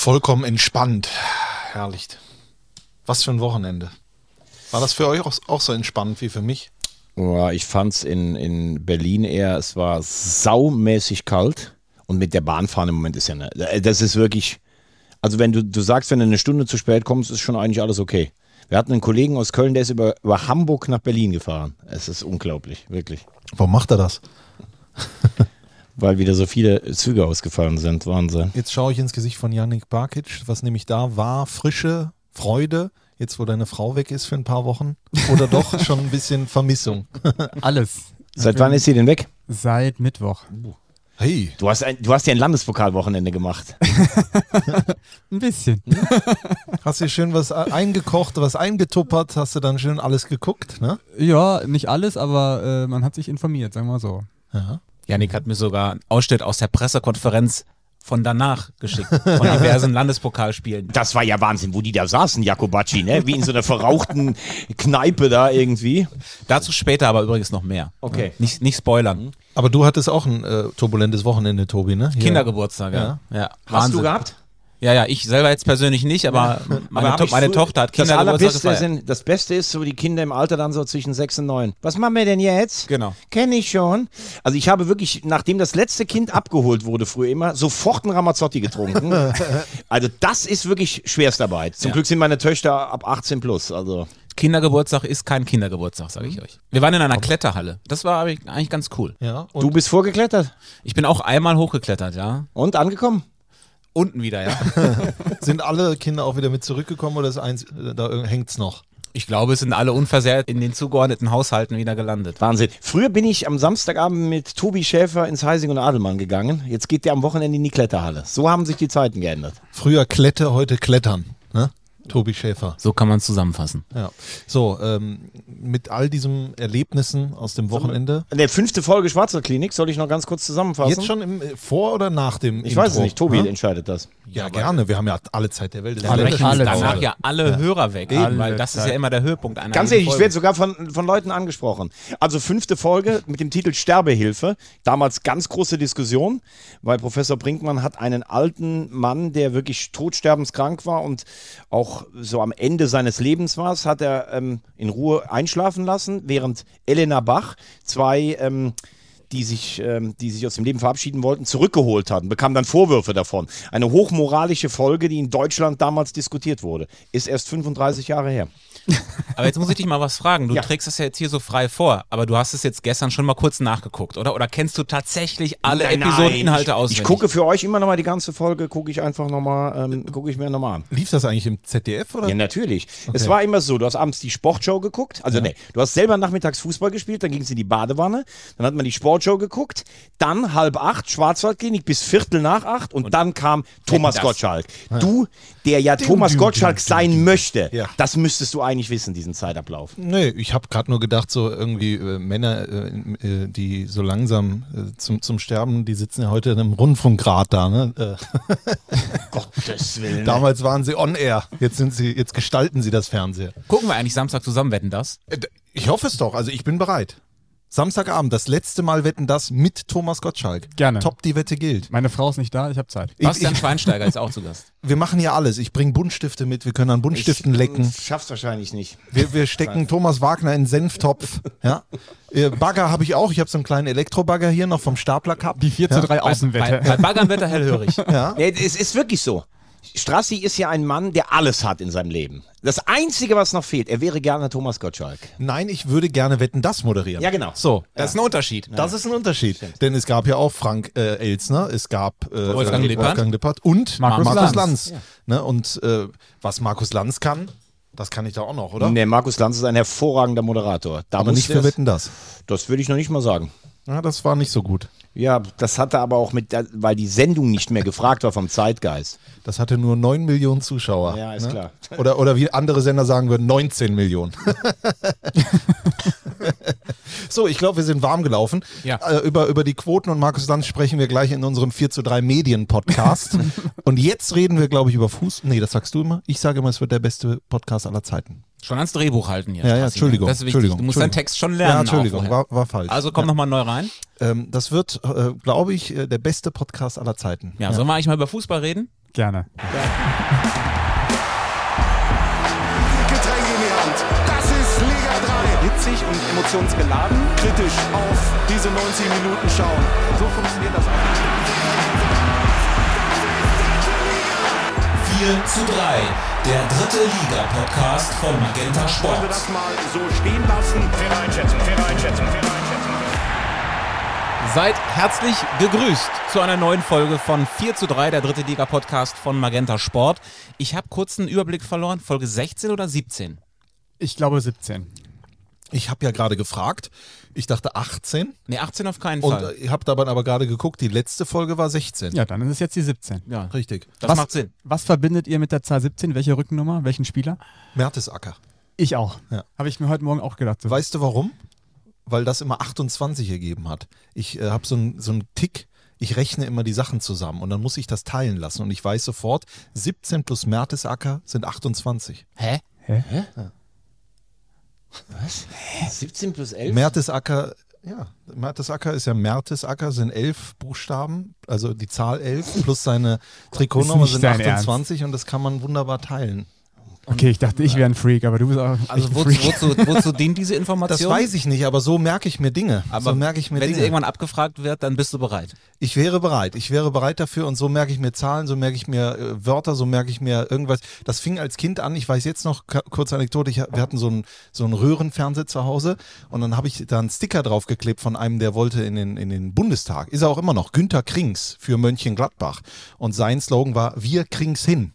Vollkommen entspannt. Herrlich. Was für ein Wochenende. War das für euch auch, auch so entspannt wie für mich? Ja, ich fand's in, in Berlin eher, es war saumäßig kalt und mit der Bahnfahren im Moment ist ja, ne, das ist wirklich, also wenn du, du sagst, wenn du eine Stunde zu spät kommst, ist schon eigentlich alles okay. Wir hatten einen Kollegen aus Köln, der ist über, über Hamburg nach Berlin gefahren. Es ist unglaublich, wirklich. Warum macht er das? Weil wieder so viele Züge ausgefallen sind, Wahnsinn. Jetzt schaue ich ins Gesicht von Yannick Barkic. Was nämlich da war, frische Freude, jetzt wo deine Frau weg ist für ein paar Wochen? Oder doch schon ein bisschen Vermissung? Alles. Seit wann ist sie denn weg? Seit Mittwoch. Hey, Du hast, ein, du hast ja ein Landespokalwochenende gemacht. Ein bisschen. hast dir schön was eingekocht, was eingetuppert, hast du dann schön alles geguckt, ne? Ja, nicht alles, aber äh, man hat sich informiert, sagen wir mal so. Ja. Janik hat mir sogar einen Ausschnitt aus der Pressekonferenz von danach geschickt, von diversen Landespokalspielen. Das war ja Wahnsinn, wo die da saßen, Jakobacci, ne? Wie in so einer verrauchten Kneipe da irgendwie. Dazu später aber übrigens noch mehr. Okay. Nicht, nicht spoilern. Aber du hattest auch ein äh, turbulentes Wochenende, Tobi, ne? Hier. Kindergeburtstag, ja. ja. Hast Wahnsinn. du gehabt? Ja, ja, ich selber jetzt persönlich nicht, aber meine, to meine Tochter hat das Kindergeburtstag Allerbeste sind, Das Beste ist so die Kinder im Alter dann so zwischen sechs und neun. Was machen wir denn jetzt? Genau. Kenne ich schon. Also ich habe wirklich, nachdem das letzte Kind abgeholt wurde früher immer, sofort einen Ramazzotti getrunken. also das ist wirklich Schwerstarbeit. Zum Ja. Glück sind meine Töchter ab 18 plus. Also Kindergeburtstag ist kein Kindergeburtstag, sage ich euch. Wir waren in einer Kletterhalle. Das war eigentlich ganz cool. Ja, und du bist vorgeklettert Ich bin auch einmal hochgeklettert, ja. und angekommen. Unten wieder, ja. sind alle Kinder auch wieder mit zurückgekommen oder ist eins, äh, da hängt's noch? Ich glaube, es sind alle unversehrt in den zugeordneten Haushalten wieder gelandet. Wahnsinn. Früher bin ich am Samstagabend mit Tobi Schäfer ins Heising und Adelmann gegangen. Jetzt geht der am Wochenende in die Kletterhalle. So haben sich die Zeiten geändert. Früher Klette, heute Klettern, ne? Tobi Schäfer. So kann man es zusammenfassen. Ja. So, ähm, mit all diesen Erlebnissen aus dem Wochenende. Der fünfte Folge Schwarzer Klinik soll ich noch ganz kurz zusammenfassen. Jetzt schon im, äh, vor oder nach dem Ich weiß es Intro, nicht. Tobi ne? entscheidet das. Ja, gerne. Wir haben ja alle Zeit der Welt. Alle- ja das alle. Danach ja alle Hörer weg, Alle weil das ist ja immer der Höhepunkt einer Ganz ehrlich, ich Folge. werde sogar von, von Leuten angesprochen. Also fünfte Folge mit dem Titel Sterbehilfe. Damals ganz große Diskussion, weil Professor Brinkmann hat einen alten Mann, der wirklich todsterbenskrank war und auch so am Ende seines Lebens war, hat er ähm, in Ruhe einschlafen lassen, während Elena Bach zwei ähm, die sich, ähm, die sich aus dem Leben verabschieden wollten, zurückgeholt hatten, bekamen dann Vorwürfe davon. Eine hochmoralische Folge, die in Deutschland damals diskutiert wurde. Ist erst 35 Jahre her. Aber jetzt muss ich dich mal was fragen. Du Ja. trägst das ja jetzt hier so frei vor, aber du hast es jetzt gestern schon mal kurz nachgeguckt, oder? Oder kennst du tatsächlich alle Nein, Episodeninhalte auswendig? Ich gucke für euch immer noch mal die ganze Folge, gucke ich einfach noch mal, ähm, gucke ich mir noch mal an. Lief das eigentlich im ZDF oder? Ja, natürlich. Es war immer so, du hast abends die Sportshow geguckt, also nee, du hast selber nachmittags Fußball gespielt, dann ging es in die Badewanne, dann hat man die Sportshow geguckt, dann halb acht Schwarzwaldklinik bis Viertel nach acht und, dann kam Thomas das. Gottschalk. Du, der ja Thomas ding, Gottschalk ding, sein ding. möchte, Ja. das müsstest du eigentlich wissen, diesen Zeitablauf. Nee, ich habe gerade nur gedacht, so irgendwie äh, Männer, äh, äh, die so langsam äh, zum, zum Sterben, die sitzen ja heute in einem Rundfunkgrad da. Ne? Äh, Gottes Willen. damals waren sie on air, jetzt sind sie, jetzt gestalten sie das Fernseher. Gucken wir eigentlich Samstag zusammen, wetten das? Äh, Ich hoffe es doch, also ich bin bereit. Samstagabend, das letzte Mal wetten das mit Thomas Gottschalk. Gerne. Top, die Wette gilt. Meine Frau ist nicht da, ich habe Zeit. Ich- Bastian ich- Schweinsteiger ist auch zu Gast. Wir machen ja alles. Ich bringe Buntstifte mit, wir können an Buntstiften lecken. Schaff's wahrscheinlich nicht. Wir, wir stecken Thomas Wagner in den Senftopf. Ja? Äh, Bagger habe ich auch. Ich habe so einen kleinen Elektrobagger hier noch vom Stapler Cup. Die 4 zu 3 Bei, Außenwette. bei Baggern wird er hellhörig. Ja. Ja, es ist wirklich so. Strassi ist ja ein Mann, der alles hat in seinem Leben. Das Einzige, was noch fehlt, er wäre gerne Thomas Gottschalk. Nein, ich würde gerne Wetten, das moderieren. Ja, genau. So, Das ist ein Unterschied. das ist ein Unterschied. Denn es gab ja auch Frank äh, Elsner, es gab äh, Wolfgang äh, Lippert. Wolfgang Lippert und Markus Markus, Lanz. Lanz. Ne? Und äh, was Markus Lanz kann, das kann ich da auch noch, oder? Der Markus Lanz ist ein hervorragender Moderator. Da Aber nicht für Wetten, das. Das würde ich noch nicht mal sagen. Ja, das war nicht so gut. Ja, das hatte aber auch mit, weil die Sendung nicht mehr gefragt war vom Zeitgeist. Das hatte nur 9 Millionen Zuschauer. Ja, ist ne? klar. Oder, oder wie andere Sender sagen würden, 19 Millionen. so, ich glaube, wir sind warm gelaufen. Ja. Äh, über, über die Quoten und Markus Lanz sprechen wir gleich in unserem 4 zu 3 Medien-Podcast. und jetzt reden wir, glaube ich, über Fuß. Nee, das sagst du immer. Ich sage immer, es wird der beste Podcast aller Zeiten. Schon ans Drehbuch halten hier. Ja, ja, ne? Entschuldigung, Das ist wichtig. Entschuldigung, Du musst deinen. Text schon lernen. ja, Entschuldigung, war, war falsch. Also komm nochmal neu rein. ähm, das wird, äh, glaube ich, äh, der beste Podcast aller Zeiten. Ja, sollen wir eigentlich mal über Fußball reden? Gerne. Getränke emotionsgeladen. Kritisch auf diese 90 Minuten schauen. So funktioniert das auch. 4 zu 3, der dritte Liga-Podcast von Magenta Wollen wir Sport. das mal so stehen lassen? Faire Einschätzung, faire Einschätzung, faire Einschätzung. Seid herzlich gegrüßt zu einer neuen Folge von 4 zu 3, der dritte Liga-Podcast von Magenta Sport. Ich habe kurz einen Überblick verloren. Folge 16 oder 17? Ich glaube 17. Ich habe ja gerade gefragt. Ich dachte 18 Ne, 18 auf keinen und Fall. äh, ich habe dabei aber gerade geguckt, die letzte Folge war 16. Ja, dann ist es jetzt die 17. ja, Richtig. das Was- macht Sinn. Was verbindet ihr mit der Zahl 17? Welche Rückennummer? Welchen Spieler? Mertesacker. Ich auch. Ja. Habe ich mir heute Morgen auch gedacht. So. Weißt du warum? Weil das immer 28 ergeben hat. Ich äh, habe so einen so einen Tick, ich rechne immer die Sachen zusammen und dann muss ich das teilen lassen und ich weiß sofort, 17 plus Mertesacker sind 28. Hä? 17 plus 11? Mertesacker, ja, Mertesacker ist ja Mertesacker, sind elf Buchstaben, also die Zahl 11 plus seine Trikotnummer sind dein 28 und das kann man wunderbar teilen. Okay, ich dachte, ich wäre ein Freak, aber du bist auch echt Also ein wozu, Freak. wozu, wozu dient diese Das Information? weiß ich nicht, aber so merke ich mir Dinge. Aber so merke ich mir wenn Dinge. sie irgendwann abgefragt wird, dann bist du bereit. Ich wäre bereit. Ich wäre bereit dafür und so merke ich mir Zahlen, so merke ich mir äh, Wörter, so merke ich mir irgendwas. Das fing als Kind an. Ich weiß jetzt noch, kurze Anekdote, ich, wir hatten so einen so einen Röhrenfernseher zu Hause und dann habe ich da einen Sticker draufgeklebt von einem, der wollte in den, in den Bundestag. Ist er auch immer noch. Günter Krings für Mönchengladbach. Und sein Slogan war, wir kriegen's hin.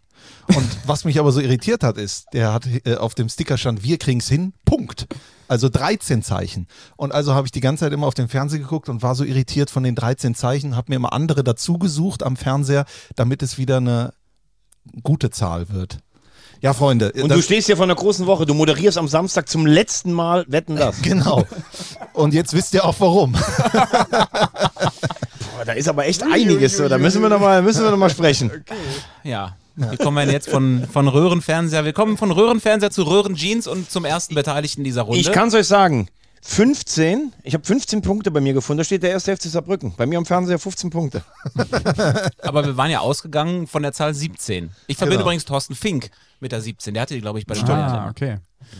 Und was mich aber so irritiert hat, ist, der hat äh, auf dem Sticker stand, wir kriegen's hin, Punkt. Also 13 Zeichen. Und also habe ich die ganze Zeit immer auf den Fernseher geguckt und war so irritiert von den 13 Zeichen, habe mir immer andere dazu gesucht am Fernseher, damit es wieder eine gute Zahl wird. Ja, Freunde. Und du stehst hier vor einer großen Woche. Du moderierst am Samstag zum letzten Mal Wetten das. Genau. Und jetzt wisst ihr auch warum. Boah, da ist aber echt einiges so. Da müssen wir nochmal noch mal sprechen. Ja. Wir kommen ja jetzt von, von Röhrenfernseher. Wir kommen von Röhrenfernseher zu Röhrenjeans und zum ersten Beteiligten dieser Runde. Ich kann es euch sagen. 15, ich habe 15 Punkte bei mir gefunden. Da steht der erste FC Saarbrücken. Bei mir am Fernseher 15 Punkte. Aber wir waren ja ausgegangen von der Zahl 17. Ich verbinde Genau. übrigens Thorsten Fink mit der 17. Der hatte die, glaube ich, bei der Ah, okay.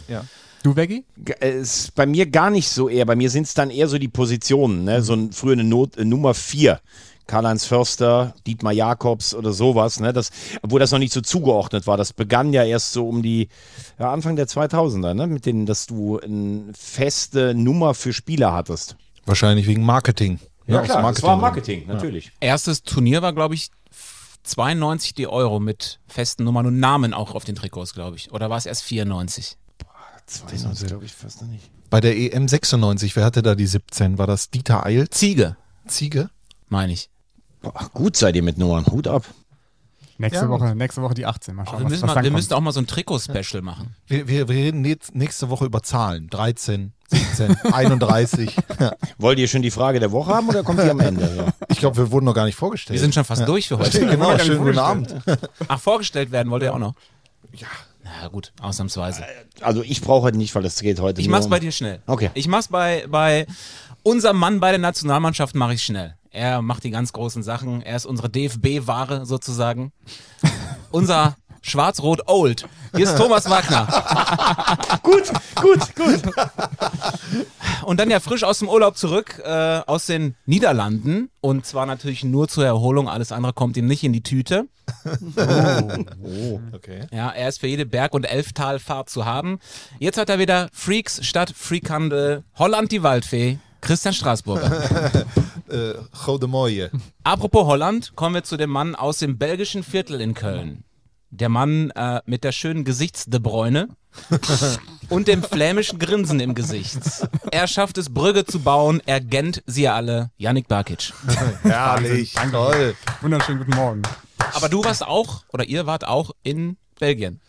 Ja. Du, Veggie? Äh, Ist bei mir gar nicht so eher. Bei mir sind es dann eher so die Positionen. Ne? So ein, früher eine Not, äh, Nummer 4. Karl-Heinz Förster, Dietmar Jakobs oder sowas, ne? das, obwohl das noch nicht so zugeordnet war. Das begann ja erst so um die ja, Anfang der 2000er, ne? mit denen, dass du eine feste Nummer für Spieler hattest. Wahrscheinlich wegen Marketing. aus Marketing, natürlich. Erstes Turnier war, glaube ich, 92 die Euro mit festen Nummern und Namen auch auf den Trikots, glaube ich. Oder war es erst 94? 92 glaube ich fast noch nicht. Bei der EM 96, wer hatte da die 17? War das Dieter Eil? Ziege, Ziege? meine ich. Boah, gut seid ihr mit Nummern. Hut ab. Nächste Ja. Woche, nächste Woche die 18. Mal schauen, Wir was, müssen, was mal, dann wir müssen auch mal so ein Trikot-Special machen. Wir, wir, wir reden nächst- nächste Woche über Zahlen. 13, 17, 31. Ja. Wollt ihr schon die Frage der Woche haben oder kommt die am Ende? Ja. Ich glaube, wir wurden noch gar nicht vorgestellt. Wir sind schon fast durch für heute. genau, schönen guten Abend. Ach, vorgestellt werden wollt ihr auch noch? Ja. Na gut, ausnahmsweise. Also ich brauche heute nicht, weil das geht heute Ich mach's um- bei dir schnell. Okay. Ich mach's bei, bei unserem Mann bei der Nationalmannschaft mache ich schnell. Er macht die ganz großen Sachen. Er ist unsere DFB-Ware sozusagen. Unser Schwarz-Rot Old. Hier ist Thomas Wagner. Gut, gut, gut. Und dann ja frisch aus dem Urlaub zurück, äh, aus den Niederlanden. Und zwar natürlich nur zur Erholung. Alles andere kommt ihm nicht in die Tüte. Okay. Ja, er ist für jede Berg- und Elftalfahrt zu haben. Jetzt hat er wieder Freaks statt Freakhandel. Holland die Waldfee. Christian Straßburger. Äh, Gode Mooie. Apropos Holland, kommen wir zu dem Mann aus dem belgischen Viertel in Köln. Der Mann äh, mit der schönen Gesichtsdebräune und dem flämischen Grinsen im Gesicht. Er schafft es, Brügge zu bauen. Er kennt sie alle. Yannick Barkic. Herrlich. Toll. Wunderschönen guten Morgen. Aber du warst auch, oder ihr wart auch in Belgien.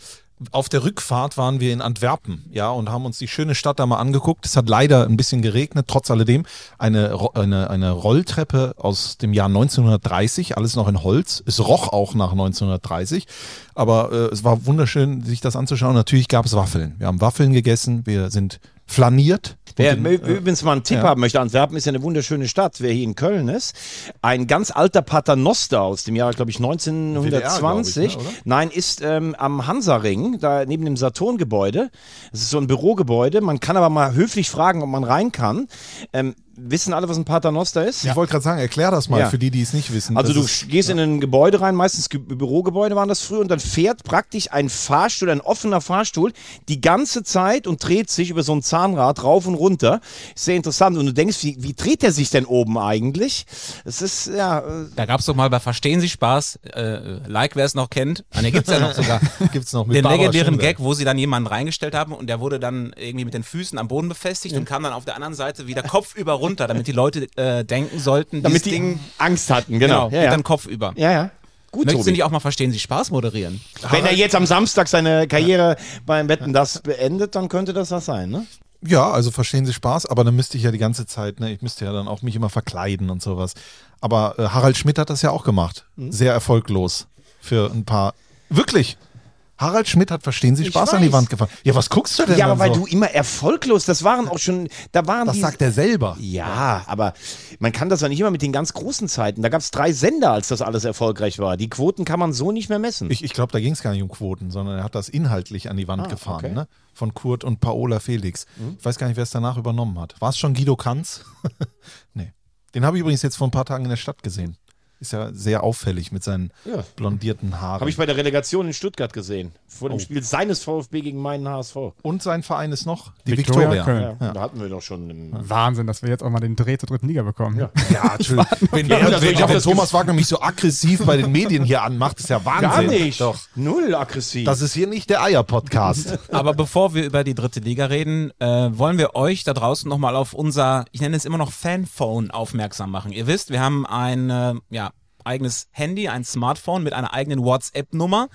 Auf der Rückfahrt waren wir in Antwerpen, ja, und haben uns die schöne Stadt da mal angeguckt. Es hat leider ein bisschen geregnet, trotz alledem. Eine, eine, eine Rolltreppe aus dem Jahr 1930, alles noch in Holz. Es roch auch nach 1930, aber äh, es war wunderschön, sich das anzuschauen. Natürlich gab es Waffeln. Wir haben Waffeln gegessen, wir sind flaniert. Wer den, ü- übrigens mal einen Tipp ja. haben möchte, Antwerpen ist ja eine wunderschöne Stadt. Wer hier in Köln ist, ein ganz alter Paternoster aus dem Jahr, glaube ich, 1920. WDR, glaub ich, ne? Nein, ist ähm, am Hansaring, da neben dem Saturn-Gebäude. Das ist so ein Bürogebäude. Man kann aber mal höflich fragen, ob man rein kann. Ähm, wissen alle, was ein Paternoster ist? ich wollte gerade sagen, erklär das mal Ja. für die, die es nicht wissen. Also Das du ist- gehst in ein Gebäude rein, meistens Ge Bürogebäude waren das früher, und dann fährt praktisch ein Fahrstuhl, ein offener Fahrstuhl, die ganze Zeit und dreht sich über so ein Zahnrad rauf und runter. Ist sehr interessant. Und du denkst, wie, wie dreht der sich denn oben eigentlich? Es ist, ja, äh, Da gab es doch mal bei Verstehen Sie Spaß, äh, like wer es noch kennt, ah, ne, gibt's ja noch sogar, gibt's noch mit den Barbara legendären Schöneberg. Gag, wo sie dann jemanden reingestellt haben und der wurde dann irgendwie mit den Füßen am Boden befestigt und kam dann auf der anderen Seite wieder kopfüber runter, damit die Leute äh, denken sollten, damit die Ding Angst hatten, genau. geht ja, ja. dann kopfüber. ja, ja. Gut, Möchten Sie Tobi. nicht auch mal Verstehen Sie Spaß moderieren? Wenn er jetzt am Samstag seine Karriere beim Wetten das beendet, dann könnte das was sein, ne? Ja, also verstehen Sie Spaß, aber dann müsste ich ja die ganze Zeit, ne, ich müsste ja dann auch mich immer verkleiden und sowas. Aber äh, Harald Schmidt hat das ja auch gemacht. Hm? Sehr erfolglos für ein paar. Wirklich. Harald Schmidt hat Verstehen Sie Spaß an die. Wand gefahren. Ja, was guckst du denn Ja, aber weil so? du immer erfolglos, das waren auch schon, da waren das die. sagt er selber. Ja, aber man kann das ja nicht immer mit den ganz großen Zeiten. Da gab es drei Sender, als das alles erfolgreich war. Die Quoten kann man so nicht mehr messen. Ich, ich glaube, da ging es gar nicht um Quoten, sondern er hat das inhaltlich an die Wand Ah, gefahren, okay. ne? Von Kurt und Paola Felix. Ich weiß gar nicht, wer es danach übernommen hat. War es schon Guido Kanz? nee. Den habe ich übrigens jetzt vor ein paar Tagen in der Stadt gesehen. Ist ja sehr auffällig mit seinen Ja. blondierten Haaren. Habe ich bei der Relegation in Stuttgart gesehen. Vor Oh. dem Spiel seines VfB gegen meinen HSV. und sein Verein ist noch die Viktoria Viktoria. Köln. Ja, Da hatten wir doch schon. Im Wahnsinn, dass wir jetzt auch mal den Dreh zur dritten Liga bekommen. Ja. Ja, natürlich. Wenn, Ja, wenn, also ich wenn, wenn das Thomas Wagner mich so aggressiv bei den Medien hier anmacht, ist ja Wahnsinn. Gar nicht. Doch. Null aggressiv. Das ist hier nicht der Eier-Podcast. Aber bevor wir über die dritte Liga reden, äh, wollen wir euch da draußen nochmal auf unser, ich nenne es immer noch Fanphone aufmerksam machen. Ihr wisst, wir haben ein äh, ja, eigenes Handy, ein Smartphone mit einer eigenen WhatsApp-Nummer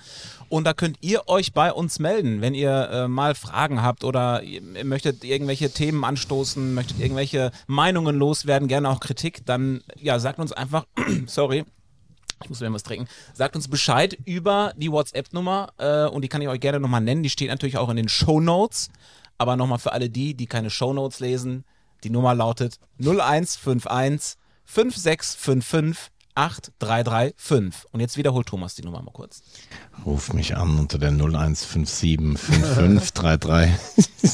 und da könnt ihr euch bei uns melden, wenn ihr äh, mal Fragen habt oder ihr, möchtet irgendwelche Themen anstoßen, möchtet irgendwelche Meinungen loswerden, gerne auch Kritik, dann ja, sagt uns einfach, sorry, ich muss mir was trinken. Sagt uns Bescheid über die WhatsApp-Nummer äh, und die kann ich euch gerne nochmal nennen. Die steht natürlich auch in den Show Notes. Aber nochmal für alle die, die keine Show Notes lesen, die Nummer lautet 0151 5655 8335. Und jetzt wiederholt Thomas die Nummer mal kurz. Ruf mich an unter der 01575533.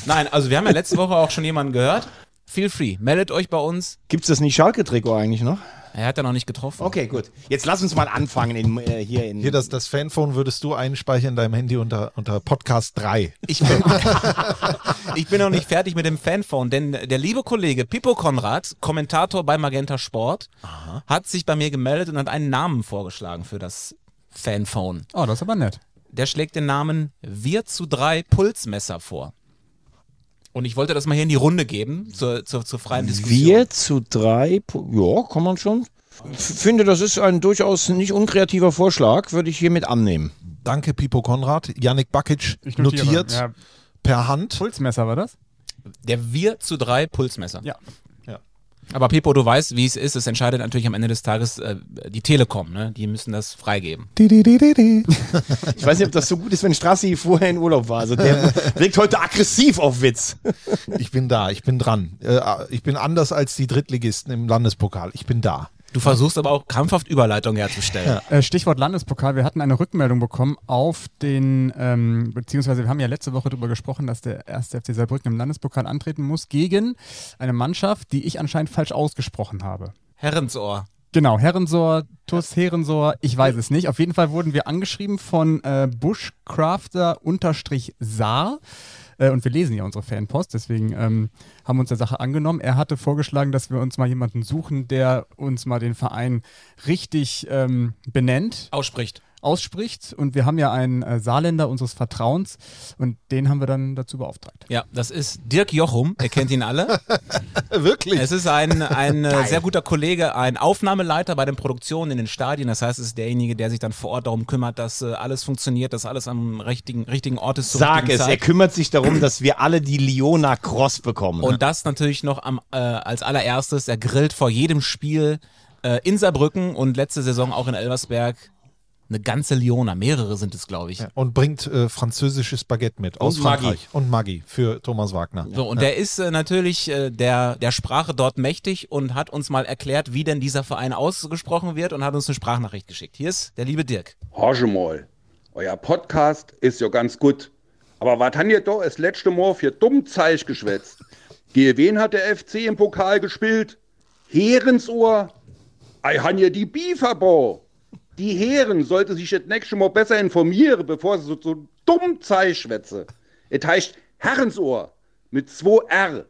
Nein, also wir haben ja letzte Woche auch schon jemanden gehört. Feel free, meldet euch bei uns. Gibt es das nicht Schalke-Trikot eigentlich noch? Er hat ja noch nicht getroffen. Okay, gut. Jetzt lass uns mal anfangen in, äh, hier in. Hier, das, das Fanphone würdest du einspeichern in deinem Handy unter, unter Podcast 3. Ich bin, ich bin noch nicht fertig mit dem Fanphone, denn der liebe Kollege Pippo Konrad, Kommentator bei Magenta Sport, hat sich bei mir gemeldet und hat einen Namen vorgeschlagen für das Fanphone. Oh, das ist aber nett. Der schlägt den Namen Wir zu drei Pulsmesser vor. Und ich wollte das mal hier in die Runde geben, zur, zur, zur freien Diskussion. Wir zu drei. Ja, kann man schon. F- Finde, das ist ein durchaus nicht unkreativer Vorschlag, würde ich hiermit annehmen. Danke, Pipo Konrad. Yannick Bakic Ich notiert Ja, per Hand. Pulsmesser war das? Der Wir zu drei Pulsmesser. Ja. Aber Pippo, du weißt, wie es ist. Es entscheidet natürlich am Ende des Tages äh, die Telekom. Ne? Die müssen das freigeben. Ich weiß nicht, ob das so gut ist, wenn Strassi vorher in Urlaub war. Also der wirkt heute aggressiv auf Witz. Ich bin da, ich bin dran. Äh, ich bin anders als die Drittligisten im Landespokal. Ich bin da. Du versuchst aber auch krampfhaft Überleitung herzustellen. Äh, Stichwort Landespokal. Wir hatten eine Rückmeldung bekommen auf den, ähm, beziehungsweise wir haben ja letzte Woche darüber gesprochen, dass der erste FC Saarbrücken im Landespokal antreten muss gegen eine Mannschaft, die ich anscheinend falsch ausgesprochen habe. Herrensohr. Genau, Herrensor, TUS Herrensor, ich weiß es nicht. Auf jeden Fall wurden wir angeschrieben von äh, Bushcrafter-Saar. Äh, und wir lesen ja unsere Fanpost, deswegen ähm, haben wir uns der Sache angenommen. Er hatte vorgeschlagen, dass wir uns mal jemanden suchen, der uns mal den Verein richtig ähm, benennt, Ausspricht. Ausspricht. Und wir haben ja einen äh, Saarländer unseres Vertrauens und den haben wir dann dazu beauftragt. Ja, das ist Dirk Jochum. Ihr kennt ihn alle. Wirklich? Es ist ein, ein äh, sehr guter Kollege, ein Aufnahmeleiter bei den Produktionen in den Stadien. Das heißt, es ist derjenige, der sich dann vor Ort darum kümmert, dass äh, alles funktioniert, dass alles am richtigen, richtigen Ort ist. Sag es, er Zeit. kümmert sich darum, dass wir alle die Liona Cross bekommen. Und das natürlich noch am, äh, als allererstes. Er grillt vor jedem Spiel äh, in Saarbrücken und letzte Saison auch in Elversberg Eine ganze Liona, mehrere sind es, glaube ich. Und bringt äh, französisches Baguette mit aus Und Maggi. Frankreich. Und Maggi für Thomas Wagner. So, und der ist äh, natürlich äh, der, der Sprache dort mächtig und hat uns mal erklärt, wie denn dieser Verein ausgesprochen wird und hat uns eine Sprachnachricht geschickt. Hier ist der liebe Dirk. Horche mal, euer Podcast ist ja ganz gut. Aber was han ihr doch das letzte Mal für dumm Zeich geschwätzt? Gegen wen hat der FC im Pokal gespielt? Heerensohr? Ei han ihr die Bieferbo? Die Heeren sollte sich das nächste Mal besser informieren, bevor sie so, so dumm Zeich schwätze. Es heißt Herrensohr mit 2 R.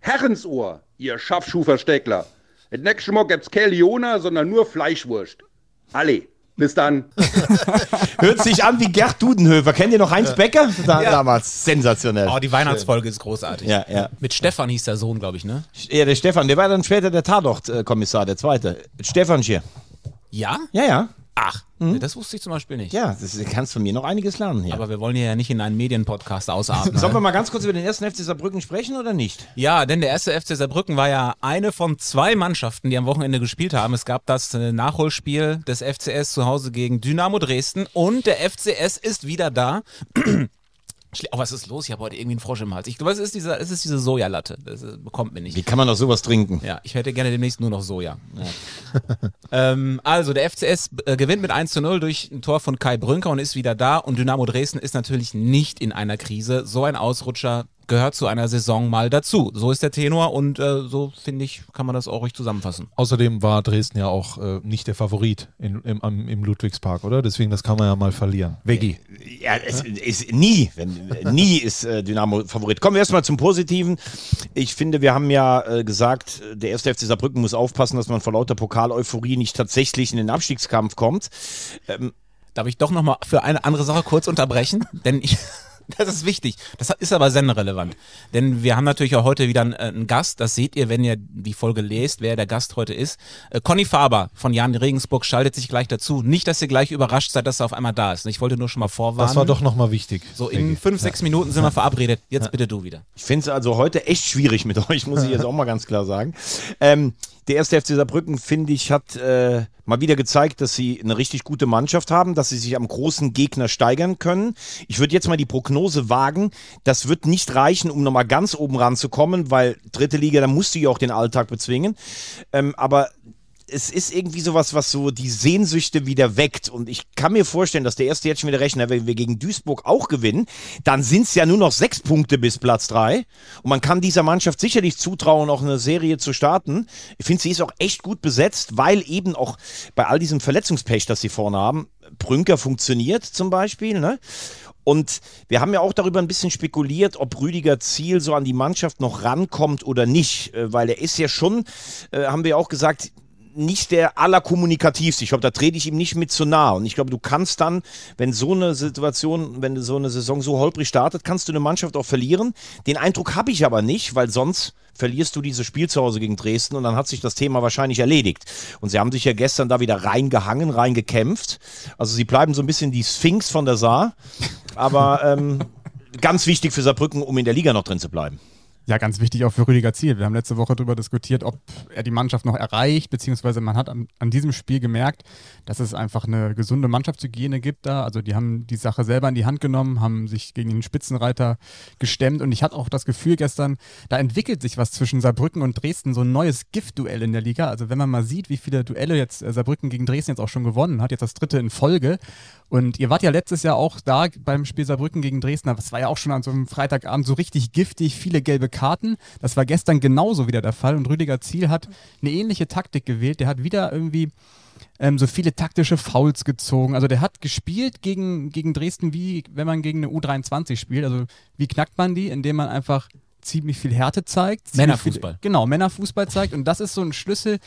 Herrensohr, ihr Schaffschuhversteckler. Das nächste Mal gibt's keine Liona, sondern nur Fleischwurst. Alle. Bis dann. Hört sich an wie Gerd Dudenhöfer. Kennt ihr noch Heinz Becker? Da, Damals. Sensationell. Oh, die Weihnachtsfolge ist großartig. Ja, ja. Mit Stefan hieß der Sohn, glaube ich, ne? Ja, der Stefan, der war dann später der Tatort-Kommissar, der zweite. Stefan hier. Ja? Ja, ja. Ach, das wusste ich zum Beispiel nicht. Ja, das, du kannst von mir noch einiges lernen hier. Aber wir wollen hier ja nicht in einen Medienpodcast ausatmen. Sollen wir mal ganz kurz über den ersten FC Saarbrücken sprechen oder nicht? Ja, denn der erste FC Saarbrücken war ja eine von zwei Mannschaften, die am Wochenende gespielt haben. Es gab das äh, Nachholspiel des FCS zu Hause gegen Dynamo Dresden und der FCS ist wieder da. Oh, was ist los? Ich habe heute irgendwie einen Frosch im Hals. Ich glaube, es ist diese, es ist diese Sojalatte. Das äh, bekommt mir nicht. Wie kann man doch sowas trinken? Ja, ich hätte gerne demnächst nur noch Soja. ähm, also, der FCS äh, gewinnt mit 1 zu 0 durch ein Tor von Kai Brünker und ist wieder da. Und Dynamo Dresden ist natürlich nicht in einer Krise. So ein Ausrutscher gehört zu einer Saison mal dazu. So ist der Tenor und äh, so, finde ich, kann man das auch ruhig zusammenfassen. Außerdem war Dresden ja auch äh, nicht der Favorit in, im, am, im Ludwigspark, oder? Deswegen, das kann man ja mal verlieren. Veggie. Ja, es ist nie, wenn, nie ist äh, Dynamo Favorit. Kommen wir erstmal zum Positiven. Ich finde, wir haben ja äh, gesagt, äh, der erste FC Saarbrücken muss aufpassen, dass man vor lauter Pokaleuphorie nicht tatsächlich in den Abstiegskampf kommt. Darf ich doch nochmal für eine andere Sache kurz unterbrechen? Denn ich. Das ist wichtig. Das ist aber senderelevant. Denn wir haben natürlich auch heute wieder einen, äh, einen Gast. Das seht ihr, wenn ihr die Folge lest, wer der Gast heute ist. Äh, Conny Faber von Jan Regensburg schaltet sich gleich dazu. Nicht, dass ihr gleich überrascht seid, dass er auf einmal da ist. Ich wollte nur schon mal vorwarnen. Das war doch nochmal wichtig. So, in fünf, sechs Minuten sind wir verabredet. Jetzt bitte du wieder. Ich finde es also heute echt schwierig mit euch, muss ich jetzt auch mal ganz klar sagen. Ähm, der erste FC Saarbrücken, finde ich, hat äh, mal wieder gezeigt, dass sie eine richtig gute Mannschaft haben, dass sie sich am großen Gegner steigern können. Ich würde jetzt mal die Prognose wagen, das wird nicht reichen, um nochmal ganz oben ranzukommen, weil dritte Liga, da musst du ja auch den Alltag bezwingen. Ähm, aber es ist irgendwie sowas, was so die Sehnsüchte wieder weckt. Und ich kann mir vorstellen, dass der erste jetzt schon wieder rechnet, wenn wir gegen Duisburg auch gewinnen, dann sind es ja nur noch sechs Punkte bis Platz drei. Und man kann dieser Mannschaft sicherlich zutrauen, auch eine Serie zu starten. Ich finde, sie ist auch echt gut besetzt, weil eben auch bei all diesem Verletzungspech, das sie vorne haben, Brünker funktioniert zum Beispiel, ne? Und wir haben ja auch darüber ein bisschen spekuliert, ob Rüdiger Ziel so an die Mannschaft noch rankommt oder nicht, Äh, weil er ist ja schon, äh, haben wir auch gesagt, nicht der allerkommunikativste. Ich glaube, da trete ich ihm nicht mit zu nah. Und ich glaube, du kannst dann, wenn so eine Situation, wenn so eine Saison so holprig startet, kannst du eine Mannschaft auch verlieren. Den Eindruck habe ich aber nicht, weil sonst verlierst du dieses Spiel zu Hause gegen Dresden und dann hat sich das Thema wahrscheinlich erledigt. Und sie haben sich ja gestern da wieder reingehangen, reingekämpft. Also sie bleiben so ein bisschen die Sphinx von der Saar. Aber ähm, ganz wichtig für Saarbrücken, um in der Liga noch drin zu bleiben. Ja, ganz wichtig auch für Rüdiger Ziel. Wir haben letzte Woche darüber diskutiert, ob er die Mannschaft noch erreicht, beziehungsweise man hat an, an diesem Spiel gemerkt, dass es einfach eine gesunde Mannschaftshygiene gibt da. Also die haben die Sache selber in die Hand genommen, haben sich gegen den Spitzenreiter gestemmt und ich hatte auch das Gefühl gestern, da entwickelt sich was zwischen Saarbrücken und Dresden, so ein neues Giftduell in der Liga. Also wenn man mal sieht, wie viele Duelle jetzt äh, Saarbrücken gegen Dresden jetzt auch schon gewonnen hat, jetzt das dritte in Folge. Und ihr wart ja letztes Jahr auch da beim Spiel Saarbrücken gegen Dresden, aber es war ja auch schon an so einem Freitagabend so richtig giftig, viele gelbe Karten. Das war gestern genauso wieder der Fall und Rüdiger Ziel hat eine ähnliche Taktik gewählt. Der hat wieder irgendwie ähm, so viele taktische Fouls gezogen. Also der hat gespielt gegen, gegen Dresden, wie wenn man gegen eine U23 spielt. Also wie knackt man die? Indem man einfach ziemlich viel Härte zeigt. Männerfußball. Viel, genau, Männerfußball zeigt. Und das ist so ein Schlüssel,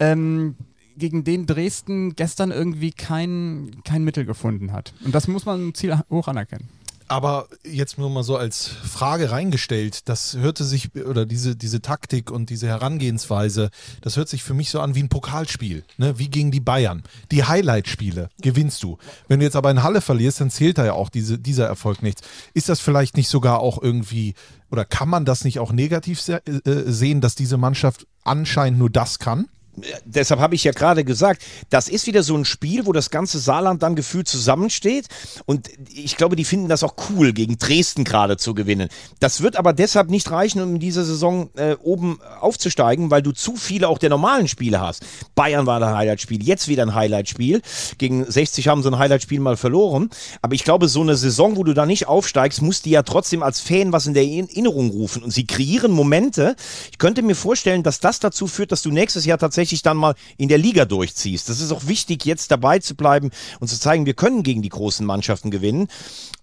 ähm, gegen den Dresden gestern irgendwie kein, kein Mittel gefunden hat. Und das muss man Ziel hoch anerkennen. Aber jetzt nur mal so als Frage reingestellt, das hörte sich, oder diese, diese Taktik und diese Herangehensweise, das hört sich für mich so an wie ein Pokalspiel, ne? wie gegen die Bayern. Die Highlight-Spiele gewinnst du. Wenn du jetzt aber in Halle verlierst, dann zählt da ja auch diese, dieser Erfolg nichts. Ist das vielleicht nicht sogar auch irgendwie, oder kann man das nicht auch negativ se äh, sehen, dass diese Mannschaft anscheinend nur das kann? Deshalb habe ich ja gerade gesagt, das ist wieder so ein Spiel, wo das ganze Saarland dann gefühlt zusammensteht. Und ich glaube, die finden das auch cool, gegen Dresden gerade zu gewinnen. Das wird aber deshalb nicht reichen, um in dieser Saison äh, oben aufzusteigen, weil du zu viele auch der normalen Spiele hast. Bayern war ein Highlight-Spiel, jetzt wieder ein Highlight-Spiel. Gegen 60 haben sie ein Highlight-Spiel mal verloren. Aber ich glaube, so eine Saison, wo du da nicht aufsteigst, muss die ja trotzdem als Fan was in der Erinnerung rufen. Und sie kreieren Momente. Ich könnte mir vorstellen, dass das dazu führt, dass du nächstes Jahr tatsächlich dann mal in der Liga durchziehst. Das ist auch wichtig, jetzt dabei zu bleiben und zu zeigen, wir können gegen die großen Mannschaften gewinnen.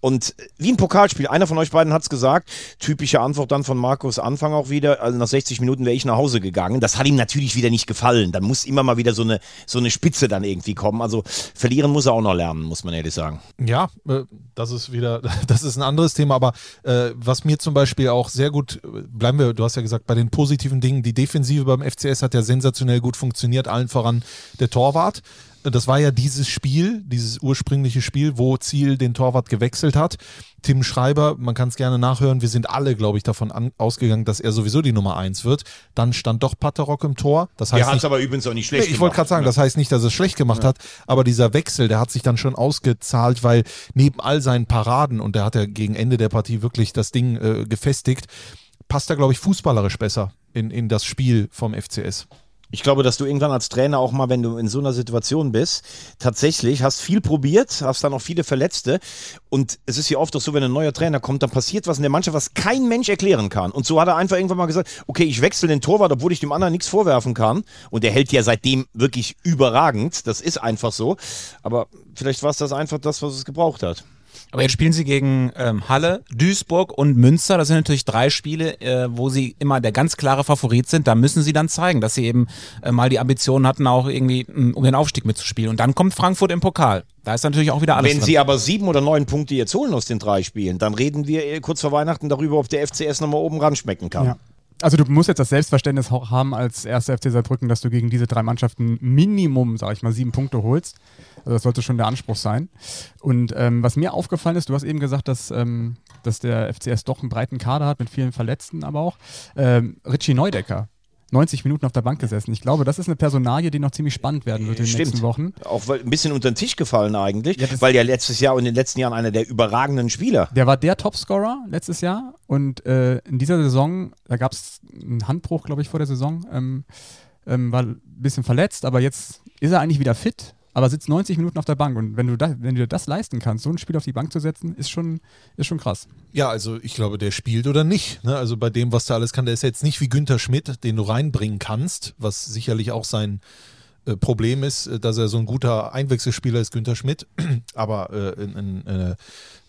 Und wie ein Pokalspiel, einer von euch beiden hat es gesagt, typische Antwort dann von Markus Anfang auch wieder, also nach 60 Minuten wäre ich nach Hause gegangen. Das hat ihm natürlich wieder nicht gefallen. Dann muss immer mal wieder so eine, so eine Spitze dann irgendwie kommen. Also verlieren muss er auch noch lernen, muss man ehrlich sagen. Ja, äh, das ist wieder, das ist ein anderes Thema, aber äh, was mir zum Beispiel auch sehr gut, bleiben wir, du hast ja gesagt, bei den positiven Dingen, die Defensive beim FCS hat ja sensationell gut funktioniert, allen voran der Torwart das war ja dieses Spiel, dieses ursprüngliche Spiel, wo Ziel den Torwart gewechselt hat. Tim Schreiber, man kann es gerne nachhören, wir sind alle, glaube ich, davon an, ausgegangen, dass er sowieso die Nummer eins wird. Dann stand doch Patterrock im Tor. Das heißt der hat es aber übrigens auch nicht schlecht Nee, ich wollte gerade sagen, das heißt nicht, dass er es schlecht gemacht hat, aber dieser Wechsel, der hat sich dann schon ausgezahlt, weil neben all seinen Paraden, und der hat ja gegen Ende der Partie wirklich das Ding äh, gefestigt, passt er, glaube ich, fußballerisch besser in, in das Spiel vom FCS. Ich glaube, dass du irgendwann als Trainer auch mal, wenn du in so einer Situation bist, tatsächlich hast viel probiert, hast dann auch viele Verletzte. Und es ist ja oft auch so, wenn ein neuer Trainer kommt, dann passiert was in der Mannschaft, was kein Mensch erklären kann. Und so hat er einfach irgendwann mal gesagt, okay, ich wechsle den Torwart, obwohl ich dem anderen nichts vorwerfen kann. Und er hält ja seitdem wirklich überragend. Das ist einfach so. Aber vielleicht war es das einfach das, was es gebraucht hat. Aber jetzt spielen sie gegen ähm, Halle, Duisburg und Münster. Das sind natürlich drei Spiele, äh, wo sie immer der ganz klare Favorit sind. Da müssen sie dann zeigen, dass sie eben äh, mal die Ambitionen hatten, auch irgendwie mh, um den Aufstieg mitzuspielen. Und dann kommt Frankfurt im Pokal. Da ist natürlich auch wieder alles Wenn drin. sie aber sieben oder neun Punkte jetzt holen aus den drei Spielen, dann reden wir äh, kurz vor Weihnachten darüber, ob der FCS nochmal oben ran schmecken kann. Ja. Also du musst jetzt das Selbstverständnis haben als erster FC Saarbrücken, dass du gegen diese drei Mannschaften Minimum, sag ich mal, sieben Punkte holst. Also das sollte schon der Anspruch sein. Und ähm, was mir aufgefallen ist, du hast eben gesagt, dass, ähm, dass der FCS doch einen breiten Kader hat mit vielen Verletzten, aber auch ähm, Richie Neudecker. 90 Minuten auf der Bank gesessen. Ich glaube, das ist eine Personalie, die noch ziemlich spannend werden wird in den nächsten Wochen. Auch weil, ein bisschen unter den Tisch gefallen eigentlich, Ja, weil ja letztes Jahr und in den letzten Jahren einer der überragenden Spieler. Der war der Topscorer letztes Jahr und äh, in dieser Saison, da gab es einen Handbruch, glaube ich, vor der Saison, ähm, ähm, war ein bisschen verletzt, aber jetzt ist er eigentlich wieder fit, aber sitzt 90 Minuten auf der Bank und wenn du, da, wenn du das leisten kannst, so ein Spiel auf die Bank zu setzen, ist schon, ist schon krass. Ja, also ich glaube, der spielt oder nicht. Ne? Also bei dem, was der alles kann, der ist jetzt nicht wie Günther Schmidt, den du reinbringen kannst, was sicherlich auch sein Problem ist, äh, dass er so ein guter Einwechselspieler ist, Günther Schmidt. Aber äh, ein, ein, äh,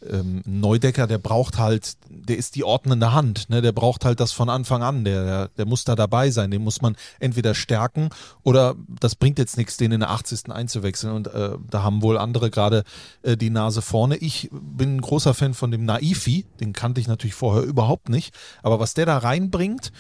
ähm, ein Neudecker, der braucht halt, der ist die ordnende Hand, ne? der braucht halt das von Anfang an, der, der, der muss da dabei sein, den muss man entweder stärken oder das bringt jetzt nichts, den in der 80. einzuwechseln und äh, da haben wohl andere gerade äh, die Nase vorne. Ich bin ein großer Fan von dem Naifi, den kannte ich natürlich vorher überhaupt nicht, aber was der da reinbringt,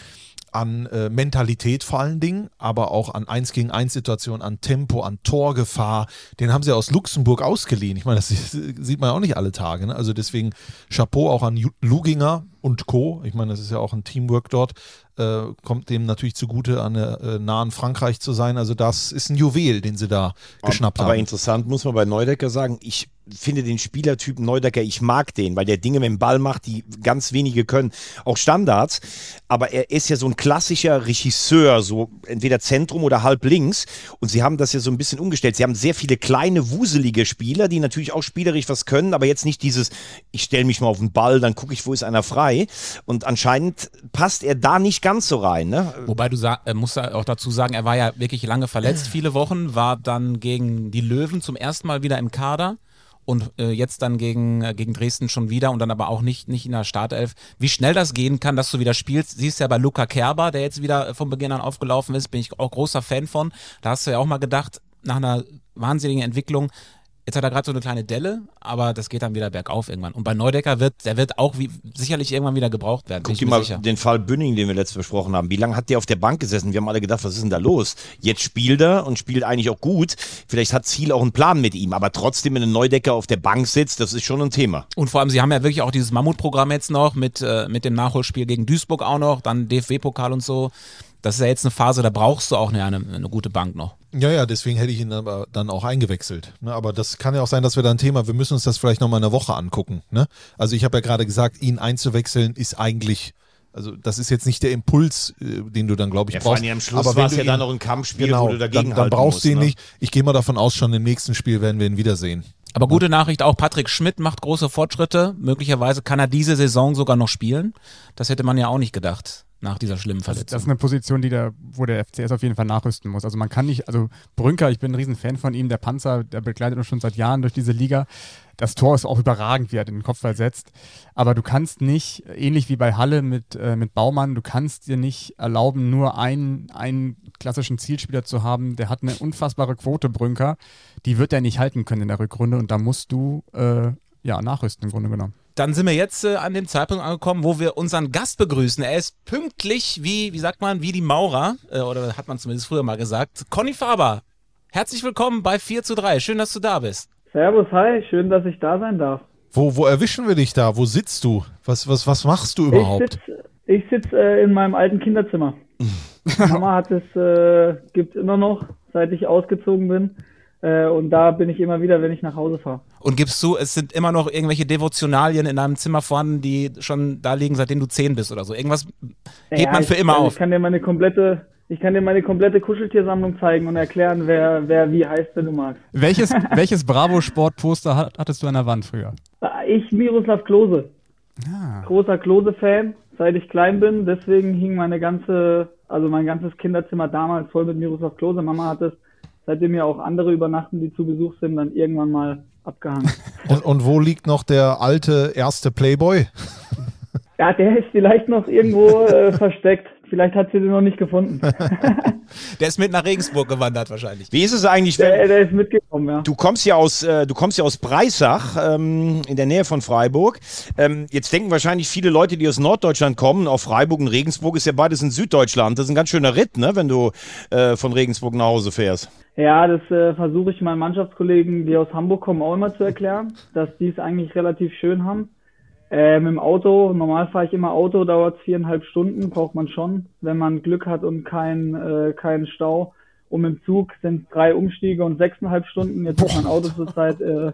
an äh, Mentalität vor allen Dingen, aber auch an 1 gegen 1 Situationen, an Tempo, an Torgefahr. Den haben sie aus Luxemburg ausgeliehen. Ich meine, das sieht man ja auch nicht alle Tage. Ne? Also deswegen Chapeau auch an Luginger und Co. Ich meine, das ist ja auch ein Teamwork dort. Äh, kommt dem natürlich zugute, an der äh, nahen Frankreich zu sein. Also das ist ein Juwel, den sie da geschnappt Aber haben. interessant muss man bei Neudecker sagen, ich finde den Spielertyp Neudecker, ich mag den, weil der Dinge mit dem Ball macht, die ganz wenige können. Auch Standards. Aber er ist ja so ein klassischer Regisseur, so entweder Zentrum oder halb links. Und sie haben das ja so ein bisschen umgestellt. Sie haben sehr viele kleine, wuselige Spieler, die natürlich auch spielerisch was können, aber jetzt nicht dieses, ich stelle mich mal auf den Ball, dann gucke ich, wo ist einer frei. Und anscheinend passt er da nicht ganz so rein. Ne? Wobei du äh, musst auch dazu sagen, er war ja wirklich lange verletzt, viele Wochen, war dann gegen die Löwen zum ersten Mal wieder im Kader und äh, jetzt dann gegen, äh, gegen Dresden schon wieder und dann aber auch nicht, nicht in der Startelf. Wie schnell das gehen kann, dass du wieder spielst, siehst du ja bei Luca Kerber, der jetzt wieder von Beginn an aufgelaufen ist, bin ich auch großer Fan von. Da hast du ja auch mal gedacht, nach einer wahnsinnigen Entwicklung, Jetzt hat er gerade so eine kleine Delle, aber das geht dann wieder bergauf irgendwann. Und bei Neudecker wird, der wird auch wie, sicherlich irgendwann wieder gebraucht werden. Guck dir mal sicher. den Fall Bünning, den wir letztes besprochen haben. Wie lange hat der auf der Bank gesessen? Wir haben alle gedacht, was ist denn da los? Jetzt spielt er und spielt eigentlich auch gut. Vielleicht hat Ziel auch einen Plan mit ihm, aber trotzdem, wenn ein Neudecker auf der Bank sitzt, das ist schon ein Thema. Und vor allem, sie haben ja wirklich auch dieses Mammutprogramm jetzt noch mit, äh, mit dem Nachholspiel gegen Duisburg auch noch, dann DFB-Pokal und so. Das ist ja jetzt eine Phase, da brauchst du auch eine, eine, eine gute Bank noch. Ja, ja, deswegen hätte ich ihn aber dann auch eingewechselt. Ne? Aber das kann ja auch sein, dass wir da ein Thema, wir müssen uns das vielleicht nochmal eine Woche angucken. Ne? Also ich habe ja gerade gesagt, ihn einzuwechseln ist eigentlich, also das ist jetzt nicht der Impuls, äh, den du dann, glaube ich, Ja, vor brauchst. allem am Schluss aber war wenn es ja dann noch ein Kampfspiel, genau, wo du dagegen dann, dann brauchst musst, du ihn ne? nicht. Ich gehe mal davon aus, schon im nächsten Spiel werden wir ihn wiedersehen. Aber gute Nachricht, auch Patrick Schmidt macht große Fortschritte. Möglicherweise kann er diese Saison sogar noch spielen. Das hätte man ja auch nicht gedacht nach dieser schlimmen Das, Verletzung. das ist eine Position, die der, wo der FCS auf jeden Fall nachrüsten muss. Also man kann nicht, also Brünker, ich bin ein Riesenfan von ihm, der Panzer, der begleitet uns schon seit Jahren durch diese Liga. Das Tor ist auch überragend, wie er den Kopfball setzt. Aber du kannst nicht, ähnlich wie bei Halle mit, äh, mit Baumann, du kannst dir nicht erlauben, nur einen, einen klassischen Zielspieler zu haben. Der hat eine unfassbare Quote, Brünker. Die wird er nicht halten können in der Rückrunde und da musst du äh, ja nachrüsten im Grunde genommen. Dann sind wir jetzt äh, an dem Zeitpunkt angekommen, wo wir unseren Gast begrüßen. Er ist pünktlich wie, wie sagt man, wie die Maurer, äh, oder hat man zumindest früher mal gesagt. Conny Faber, herzlich willkommen bei 4 zu 3. Schön, dass du da bist. Servus, hi, schön, dass ich da sein darf. Wo, wo erwischen wir dich da? Wo sitzt du? Was, was, was machst du überhaupt? Ich sitze sitz, äh, in meinem alten Kinderzimmer. Mama hat es, äh, gibt immer noch, seit ich ausgezogen bin. Äh, und da bin ich immer wieder, wenn ich nach Hause fahre. Und gibst du, es sind immer noch irgendwelche Devotionalien in deinem Zimmer vorhanden, die schon da liegen, seitdem du 10 bist oder so. Irgendwas hebt Ja, man für ich, immer also auf. Ich kann dir meine komplette, ich kann dir meine komplette Kuscheltiersammlung zeigen und erklären, wer, wer wie heißt, wenn du magst. Welches, welches Bravo-Sport-Poster hat, hattest du an der Wand früher? Ich, Miroslav Klose. Ah. Großer Klose-Fan, seit ich klein bin. Deswegen hing meine ganze, also mein ganzes Kinderzimmer damals voll mit Miroslav Klose. Mama hat es, seitdem ja auch andere übernachten, die zu Besuch sind, dann irgendwann mal abgehangen. Und, und wo liegt noch der alte erste Playboy? ja, der ist vielleicht noch irgendwo äh, versteckt. Vielleicht hat sie den noch nicht gefunden. Der ist mit nach Regensburg gewandert wahrscheinlich. Wie ist es eigentlich, wenn, Der, der ist mitgekommen, ja. Du kommst ja aus, äh, du kommst ja aus Breisach, ähm, in der Nähe von Freiburg. Ähm, jetzt denken wahrscheinlich viele Leute, die aus Norddeutschland kommen, auf Freiburg und Regensburg ist ja beides in Süddeutschland. Das ist ein ganz schöner Ritt, ne, wenn du äh, von Regensburg nach Hause fährst. Ja, das äh, versuche ich meinen Mannschaftskollegen, die aus Hamburg kommen, auch immer zu erklären, dass die es eigentlich relativ schön haben. Äh, mit dem Auto, normal fahre ich immer Auto, dauert viereinhalb Stunden, braucht man schon, wenn man Glück hat und kein, äh, keinen Stau. Und mit dem Zug sind drei Umstiege und sechseinhalb Stunden. Jetzt ist mein Auto zurzeit äh,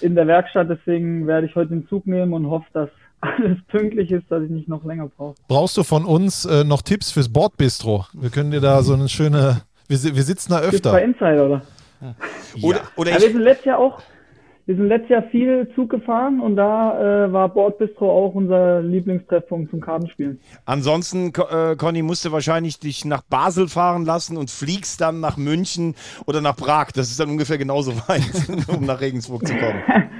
in der Werkstatt, deswegen werde ich heute den Zug nehmen und hoffe, dass alles pünktlich ist, dass ich nicht noch länger brauche. Brauchst du von uns äh, noch Tipps fürs Bordbistro? Wir können dir da so eine schöne. Wir, wir sitzen da Gibt's bei öfter. Insider, oder? Oder, oder Ja, ich, wir sind letztes Jahr auch, wir sind letztes Jahr viel Zug gefahren und da äh, war Bordbistro auch unser Lieblingstreffpunkt zum Kartenspielen. ansonsten, äh, Conny, musst du wahrscheinlich dich nach Basel fahren lassen und fliegst dann nach München oder nach Prag. Das ist dann ungefähr genauso weit, um nach Regensburg zu kommen.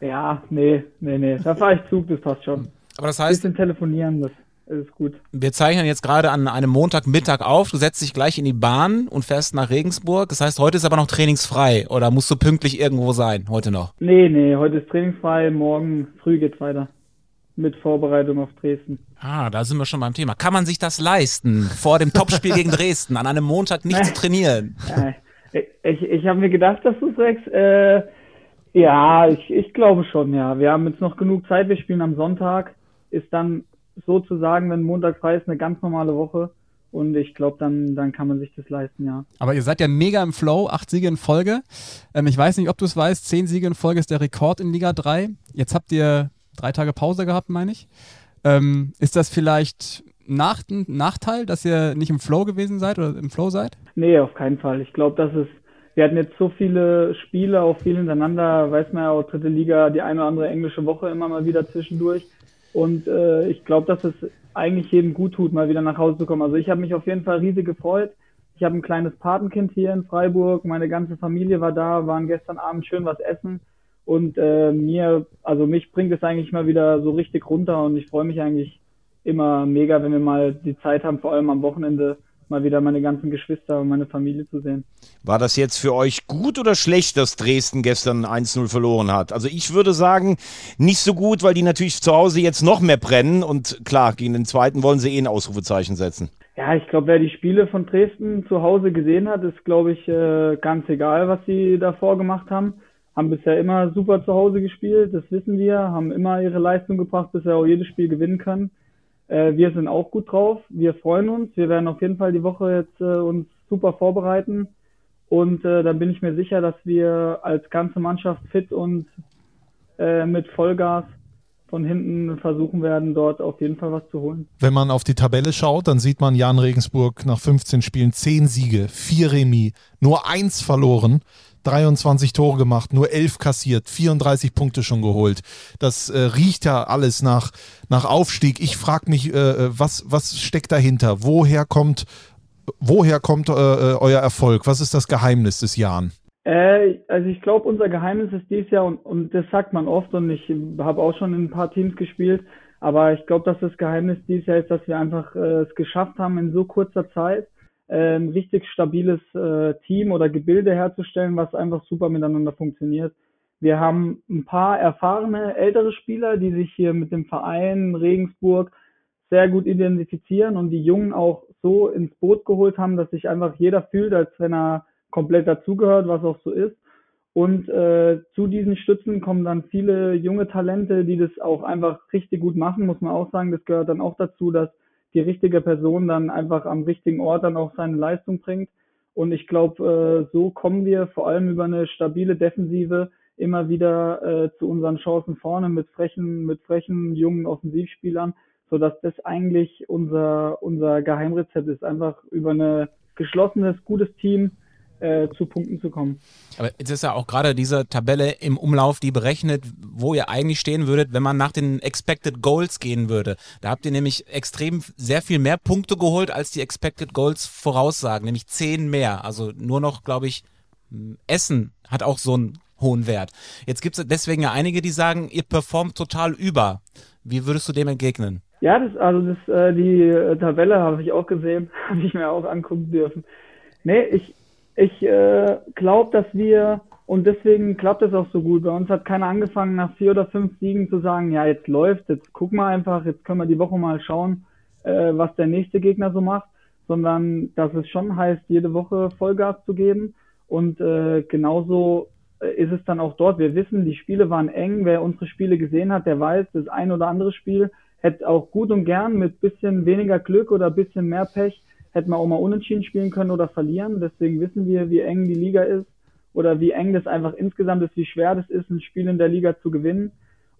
Ja, nee, nee, nee. Da fahre ich Zug, das passt schon. Aber das Ein heißt, bisschen telefonieren, das ist gut. wir zeichnen jetzt gerade an einem Montagmittag auf. Du setzt dich gleich in die Bahn und fährst nach Regensburg. Das heißt, heute ist aber noch trainingsfrei oder musst du pünktlich irgendwo sein? Heute noch. Nee, nee, heute ist trainingsfrei, morgen früh geht's weiter. Mit Vorbereitung auf Dresden. Ah, da sind wir schon beim Thema. Kann man sich das leisten, vor dem Topspiel gegen Dresden an einem Montag nicht zu trainieren? Äh, ich ich habe mir gedacht, dass du sagst, äh, ja, ich, ich glaube schon, ja. Wir haben jetzt noch genug Zeit, wir spielen am Sonntag. Ist dann sozusagen, wenn Montag frei ist, eine ganz normale Woche. Und ich glaube, dann, dann kann man sich das leisten, ja. Aber ihr seid ja mega im Flow, acht Siege in Folge. Ähm, ich weiß nicht, ob du es weißt, zehn Siege in Folge ist der Rekord in Liga 3. Jetzt habt ihr drei Tage Pause gehabt, meine ich. Ähm, ist das vielleicht nach, ein Nachteil, dass ihr nicht im Flow gewesen seid oder im Flow seid? Nee, auf keinen Fall. Ich glaube, dass es, wir hatten jetzt so viele Spiele, auch viel hintereinander, weiß man ja auch, dritte Liga, die eine oder andere englische Woche immer mal wieder zwischendurch. Und äh, ich glaube, dass es eigentlich jedem gut tut, mal wieder nach Hause zu kommen. Also ich habe mich auf jeden Fall riesig gefreut. Ich habe ein kleines Patenkind hier in Freiburg, meine ganze Familie war da, waren gestern Abend schön was essen. Und äh, mir, also mich bringt es eigentlich mal wieder so richtig runter und ich freue mich eigentlich immer mega, wenn wir mal die Zeit haben, vor allem am Wochenende, mal wieder meine ganzen Geschwister und meine Familie zu sehen. War das jetzt für euch gut oder schlecht, dass Dresden gestern 1-0 verloren hat? Also ich würde sagen, nicht so gut, weil die natürlich zu Hause jetzt noch mehr brennen und klar, gegen den zweiten wollen sie eh ein Ausrufezeichen setzen. Ja, ich glaube, wer die Spiele von Dresden zu Hause gesehen hat, ist, glaube ich, äh, ganz egal, was sie davor gemacht haben. Haben bisher immer super zu Hause gespielt, das wissen wir, haben immer ihre Leistung gebracht, bisher auch jedes Spiel gewinnen können. Äh, wir sind auch gut drauf. Wir freuen uns. Wir werden auf jeden Fall die Woche jetzt äh, uns super vorbereiten. Und äh, dann bin ich mir sicher, dass wir als ganze Mannschaft fit und äh, mit Vollgas von hinten versuchen werden, dort auf jeden Fall was zu holen. Wenn man auf die Tabelle schaut, dann sieht man Jan Regensburg nach 15 Spielen 10 Siege, 4 Remis, nur 1 verloren. 23 Tore gemacht, nur 11 kassiert, 34 Punkte schon geholt. Das äh, riecht ja alles nach, nach Aufstieg. Ich frage mich, äh, äh, was, was steckt dahinter? Woher kommt, woher kommt äh, äh euer Erfolg? Was ist das Geheimnis des Jan? Äh, also ich glaube, unser Geheimnis ist dieses Jahr, und, und das sagt man oft, und ich habe auch schon in ein paar Teams gespielt, aber ich glaube, dass das Geheimnis dieses Jahr ist, dass wir einfach es geschafft haben, in so kurzer Zeit ein richtig stabiles äh, Team oder Gebilde herzustellen, was einfach super miteinander funktioniert. Wir haben ein paar erfahrene ältere Spieler, die sich hier mit dem Verein Regensburg sehr gut identifizieren und die Jungen auch so ins Boot geholt haben, dass sich einfach jeder fühlt, als wenn er komplett dazugehört, was auch so ist. Und äh, zu diesen Stützen kommen dann viele junge Talente, die das auch einfach richtig gut machen, muss man auch sagen. Das gehört dann auch dazu, dass die richtige Person dann einfach am richtigen Ort dann auch seine Leistung bringt. Und ich glaube, äh, so kommen wir vor allem über eine stabile Defensive immer wieder äh, zu unseren Chancen vorne mit frechen, mit frechen jungen Offensivspielern, so dass das eigentlich unser unser Geheimrezept ist, einfach über ein geschlossenes, gutes Team äh, zu Punkten zu kommen. Aber jetzt ist ja auch gerade diese Tabelle im Umlauf, die berechnet, wo ihr eigentlich stehen würdet, wenn man nach den Expected Goals gehen würde. Da habt ihr nämlich extrem sehr viel mehr Punkte geholt, als die Expected Goals voraussagen, nämlich zehn mehr. Also nur noch, glaube ich, Essen hat auch so einen hohen Wert. Jetzt gibt es deswegen ja einige, die sagen, ihr performt total über. Wie würdest du dem entgegnen? Ja, das, also das, äh, die äh, Tabelle habe ich auch gesehen, habe ich mir auch angucken dürfen. Nee, ich, ich äh, glaube, dass wir, und deswegen klappt es auch so gut, bei uns hat keiner angefangen, nach vier oder fünf Siegen zu sagen, ja, jetzt läuft, jetzt gucken wir einfach, jetzt können wir die Woche mal schauen, äh, was der nächste Gegner so macht, sondern dass es schon heißt, jede Woche Vollgas zu geben. Und äh, genauso äh, ist es dann auch dort. Wir wissen, die Spiele waren eng. Wer unsere Spiele gesehen hat, der weiß, das ein oder andere Spiel hätte auch gut und gern mit bisschen weniger Glück oder bisschen mehr Pech hätten wir auch mal unentschieden spielen können oder verlieren. Deswegen wissen wir, wie eng die Liga ist oder wie eng das einfach insgesamt ist, wie schwer das ist, ein Spiel in der Liga zu gewinnen.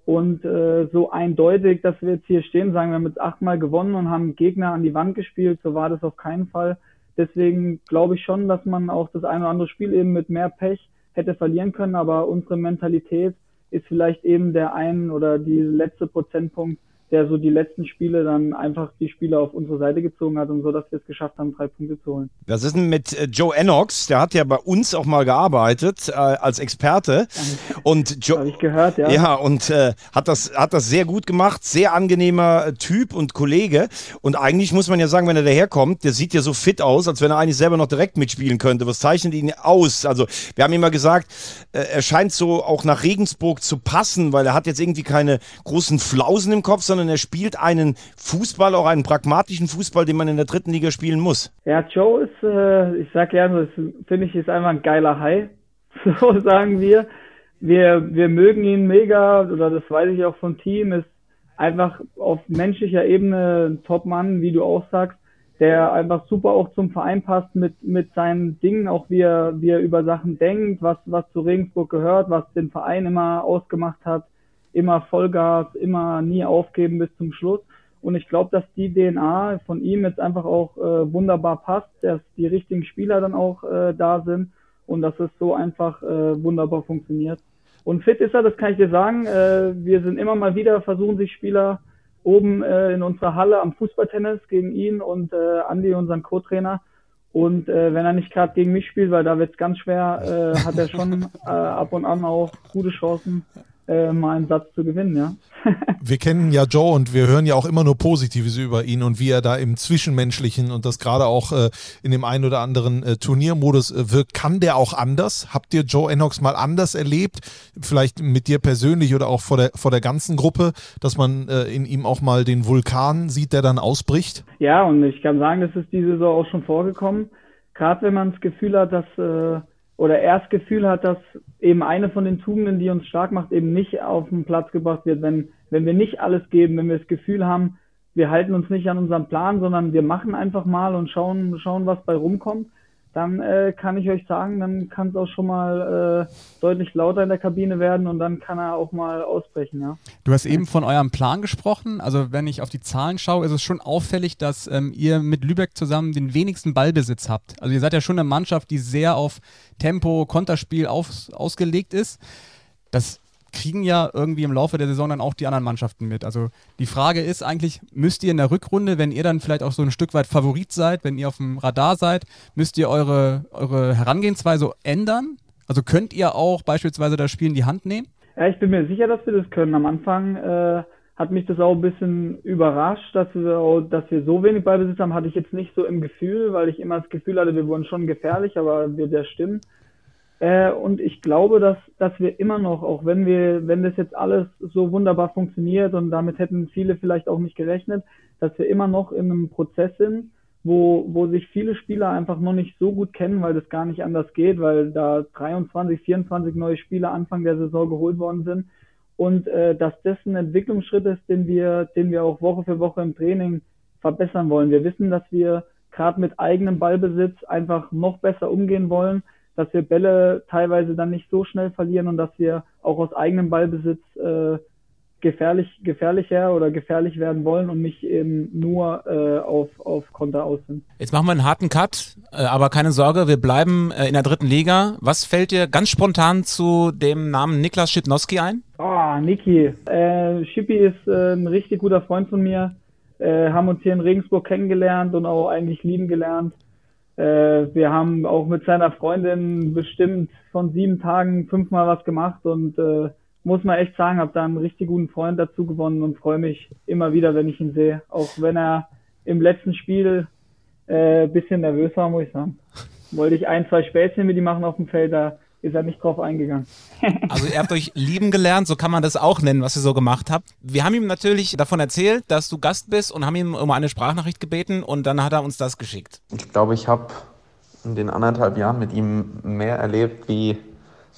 Und äh, so eindeutig, dass wir jetzt hier stehen, sagen wir haben jetzt achtmal gewonnen und haben Gegner an die Wand gespielt, so war das auf keinen Fall. Deswegen glaube ich schon, dass man auch das eine oder andere Spiel eben mit mehr Pech hätte verlieren können, aber unsere Mentalität ist vielleicht eben der ein oder die letzte Prozentpunkt, der so die letzten Spiele dann einfach die Spiele auf unsere Seite gezogen hat und so, dass wir es geschafft haben, drei Punkte zu holen. Was ist denn mit äh, Joe Ennox? Der hat ja bei uns auch mal gearbeitet äh, als Experte. Und Joe, Habe ich gehört, ja. Ja, und äh, hat, das, hat das sehr gut gemacht. Sehr angenehmer Typ und Kollege. Und eigentlich muss man ja sagen, wenn er daherkommt, der sieht ja so fit aus, als wenn er eigentlich selber noch direkt mitspielen könnte. Was zeichnet ihn aus? Also, wir haben immer gesagt, äh, er scheint so auch nach Regensburg zu passen, weil er hat jetzt irgendwie keine großen Flausen im Kopf, sondern sondern er spielt einen Fußball, auch einen pragmatischen Fußball, den man in der dritten Liga spielen muss. Ja, Joe ist, äh, ich sag gerne, finde ich, ist einfach ein geiler Hai. So sagen wir. Wir, wir mögen ihn mega, oder das weiß ich auch vom Team, ist einfach auf menschlicher Ebene ein Top-Mann, wie du auch sagst, der einfach super auch zum Verein passt mit, mit seinen Dingen, auch wie er, wie er über Sachen denkt, was, was zu Regensburg gehört, was den Verein immer ausgemacht hat immer Vollgas, immer nie aufgeben bis zum Schluss. Und ich glaube, dass die DNA von ihm jetzt einfach auch äh, wunderbar passt, dass die richtigen Spieler dann auch äh, da sind und dass es so einfach äh, wunderbar funktioniert. Und fit ist er, das kann ich dir sagen. Äh, wir sind immer mal wieder, versuchen sich Spieler oben äh, in unserer Halle am Fußballtennis gegen ihn und äh, Andi, unseren Co-Trainer. Und äh, wenn er nicht gerade gegen mich spielt, weil da wird es ganz schwer, äh, hat er schon äh, ab und an auch gute Chancen, äh, mal einen Satz zu gewinnen, ja. wir kennen ja Joe und wir hören ja auch immer nur Positives über ihn und wie er da im Zwischenmenschlichen und das gerade auch äh, in dem einen oder anderen äh, Turniermodus äh, wirkt. Kann der auch anders? Habt ihr Joe Enox mal anders erlebt? Vielleicht mit dir persönlich oder auch vor der, vor der ganzen Gruppe, dass man äh, in ihm auch mal den Vulkan sieht, der dann ausbricht? Ja, und ich kann sagen, das ist diese Saison auch schon vorgekommen. Gerade wenn man das Gefühl hat, dass äh, oder er das Gefühl hat, dass eben eine von den Tugenden, die uns stark macht, eben nicht auf den Platz gebracht wird, wenn, wenn wir nicht alles geben, wenn wir das Gefühl haben, wir halten uns nicht an unseren Plan, sondern wir machen einfach mal und schauen, schauen, was bei rumkommt, dann äh, kann ich euch sagen, dann kann es auch schon mal äh, deutlich lauter in der Kabine werden und dann kann er auch mal ausbrechen, ja. Du hast eben von eurem Plan gesprochen. Also wenn ich auf die Zahlen schaue, ist es schon auffällig, dass ähm, ihr mit Lübeck zusammen den wenigsten Ballbesitz habt. Also ihr seid ja schon eine Mannschaft, die sehr auf Tempo, Konterspiel auf, ausgelegt ist. Das kriegen ja irgendwie im Laufe der Saison dann auch die anderen Mannschaften mit. Also die Frage ist eigentlich, müsst ihr in der Rückrunde, wenn ihr dann vielleicht auch so ein Stück weit Favorit seid, wenn ihr auf dem Radar seid, müsst ihr eure, eure Herangehensweise ändern? Also könnt ihr auch beispielsweise das Spiel in die Hand nehmen? Ja, ich bin mir sicher, dass wir das können. Am Anfang äh, hat mich das auch ein bisschen überrascht, dass wir, auch, dass wir so wenig Ballbesitz haben, hatte ich jetzt nicht so im Gefühl, weil ich immer das Gefühl hatte, wir wurden schon gefährlich, aber wir der stimmen. Äh, und ich glaube, dass, dass wir immer noch, auch wenn wir, wenn das jetzt alles so wunderbar funktioniert und damit hätten viele vielleicht auch nicht gerechnet, dass wir immer noch in einem Prozess sind, wo, wo sich viele Spieler einfach noch nicht so gut kennen, weil das gar nicht anders geht, weil da 23, 24 neue Spieler Anfang der Saison geholt worden sind und äh, dass das ein Entwicklungsschritt ist, den wir, den wir auch Woche für Woche im Training verbessern wollen. Wir wissen, dass wir gerade mit eigenem Ballbesitz einfach noch besser umgehen wollen, dass wir Bälle teilweise dann nicht so schnell verlieren und dass wir auch aus eigenem Ballbesitz äh, gefährlich, gefährlicher oder gefährlich werden wollen und nicht eben nur äh, auf, auf Konter aus sind. Jetzt machen wir einen harten Cut, äh, aber keine Sorge, wir bleiben äh, in der dritten Liga. Was fällt dir ganz spontan zu dem Namen Niklas Schipnowski ein? Ah, Niki. Äh, Schippi ist äh, ein richtig guter Freund von mir. Äh, haben uns hier in Regensburg kennengelernt und auch eigentlich lieben gelernt. Äh, wir haben auch mit seiner Freundin bestimmt von sieben Tagen fünfmal was gemacht und äh, muss man echt sagen, habe da einen richtig guten Freund dazu gewonnen und freue mich immer wieder, wenn ich ihn sehe. Auch wenn er im letzten Spiel äh, bisschen nervös war, muss ich sagen. Wollte ich ein, zwei Späßchen mit ihm machen auf dem Feld, da ist er nicht drauf eingegangen. Also ihr habt euch lieben gelernt, so kann man das auch nennen, was ihr so gemacht habt. Wir haben ihm natürlich davon erzählt, dass du Gast bist und haben ihm um eine Sprachnachricht gebeten und dann hat er uns das geschickt. Ich glaube, ich habe in den anderthalb Jahren mit ihm mehr erlebt wie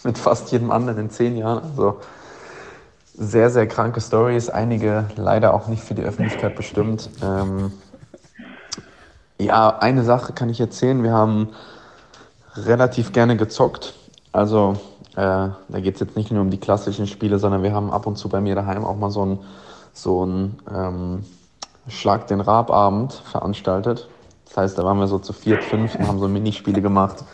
mit fast jedem anderen in zehn Jahren. Also sehr, sehr kranke Stories, einige leider auch nicht für die Öffentlichkeit bestimmt. Ähm, ja, eine Sache kann ich erzählen. Wir haben relativ gerne gezockt. Also äh, da geht es jetzt nicht nur um die klassischen Spiele, sondern wir haben ab und zu bei mir daheim auch mal so ein, so ein ähm, Schlag den Rababend veranstaltet. Das heißt, da waren wir so zu viert, fünf und haben so Minispiele gemacht.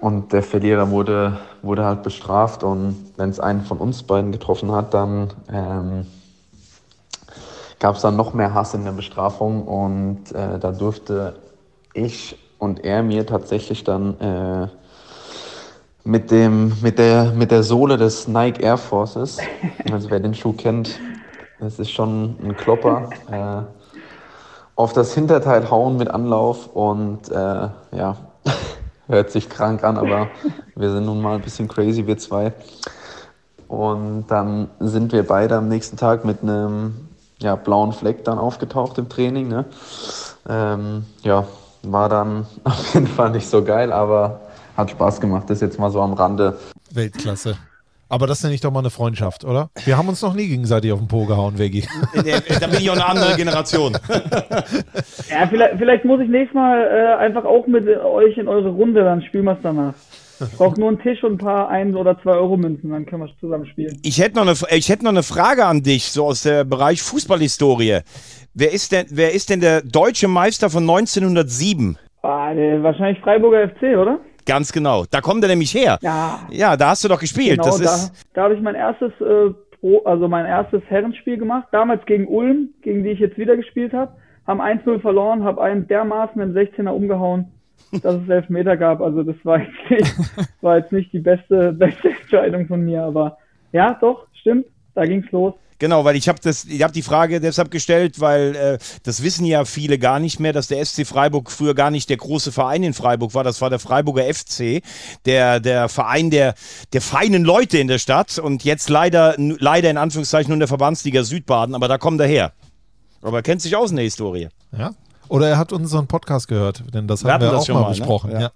Und der Verlierer wurde, wurde halt bestraft. Und wenn es einen von uns beiden getroffen hat, dann ähm, gab es dann noch mehr Hass in der Bestrafung. Und äh, da durfte ich und er mir tatsächlich dann äh, mit, dem, mit, der, mit der Sohle des Nike Air Forces, also wer den Schuh kennt, das ist schon ein Klopper, äh, auf das Hinterteil hauen mit Anlauf und äh, ja, hört sich krank an, aber wir sind nun mal ein bisschen crazy, wir zwei. Und dann sind wir beide am nächsten Tag mit einem ja, blauen Fleck dann aufgetaucht im Training. Ne? Ähm, ja, war dann auf jeden Fall nicht so geil, aber hat Spaß gemacht. Das jetzt mal so am Rande. Weltklasse. Aber das nenne ich doch mal eine Freundschaft, oder? Wir haben uns noch nie gegenseitig auf den Po gehauen, Veggie. Da bin ich auch eine andere Generation. Ja, vielleicht, vielleicht muss ich nächstes Mal äh, einfach auch mit euch in eure Runde, dann spielen wir es danach. Ich brauche nur einen Tisch und ein paar 1 oder 2 Euro Münzen, dann können wir zusammen spielen. Ich hätte noch, eine, ich hätte noch eine Frage an dich, so aus dem Bereich Fußballhistorie. Wer ist denn, wer ist denn der deutsche Meister von 1907? Ah, wahrscheinlich Freiburger FC, oder? Ganz genau. Da kommt er nämlich her. Ja. Ja, da hast du doch gespielt. Genau, das da, ist, da habe ich mein erstes äh, Pro, also mein erstes Herrenspiel gemacht, damals gegen Ulm, gegen die ich jetzt wieder gespielt habe. Haben 1-0 verloren, habe einen dermaßen im 16er umgehauen, dass es elf Meter gab. Also das war jetzt nicht, war jetzt nicht die beste, beste Entscheidung von mir, aber ja, doch, stimmt, da ging's los. Genau, weil ich habe das, ich habe die Frage deshalb gestellt, weil äh, das wissen ja viele gar nicht mehr, dass der SC Freiburg früher gar nicht der große Verein in Freiburg war. Das war der Freiburger FC, der der Verein der der feinen Leute in der Stadt und jetzt leider leider in Anführungszeichen nur in der Verbandsliga Südbaden, aber da kommt er her. Aber er kennt sich aus in der Historie. Ja. Oder er hat unseren Podcast gehört, denn das Wir haben wir das auch schon mal mal, ne? besprochen. Ja. Ja.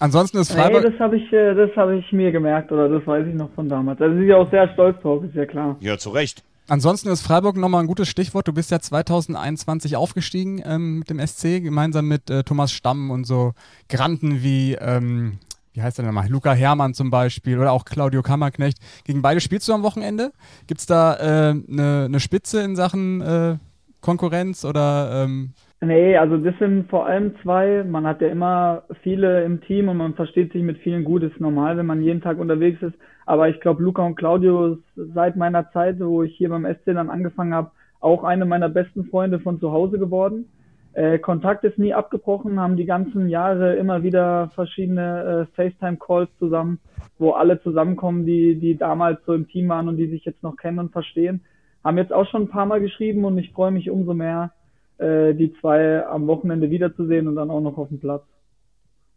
Ansonsten ist Nee, Freiburg. das habe ich, äh, das habe ich mir gemerkt oder das weiß ich noch von damals. Also sie ist ja auch sehr stolz drauf, ist ja klar. Ja, zu Recht. Ansonsten ist Freiburg nochmal ein gutes Stichwort. Du bist ja 2021 aufgestiegen ähm, mit dem SC, gemeinsam mit äh, Thomas Stamm und so Granten wie, ähm, wie heißt der denn nochmal, Luca Hermann zum Beispiel oder auch Claudio Kammerknecht. Gegen beide spielst du am Wochenende. Gibt es da eine äh, ne Spitze in Sachen äh, Konkurrenz oder... Ähm Nee, also das sind vor allem zwei. Man hat ja immer viele im Team und man versteht sich mit vielen gut. Ist normal, wenn man jeden Tag unterwegs ist. Aber ich glaube, Luca und Claudio seit meiner Zeit, wo ich hier beim SC dann angefangen habe, auch eine meiner besten Freunde von zu Hause geworden. Äh, Kontakt ist nie abgebrochen, haben die ganzen Jahre immer wieder verschiedene äh, FaceTime-Calls zusammen, wo alle zusammenkommen, die, die damals so im Team waren und die sich jetzt noch kennen und verstehen. Haben jetzt auch schon ein paar Mal geschrieben und ich freue mich umso mehr, äh, die zwei am Wochenende wiederzusehen und dann auch noch auf dem Platz.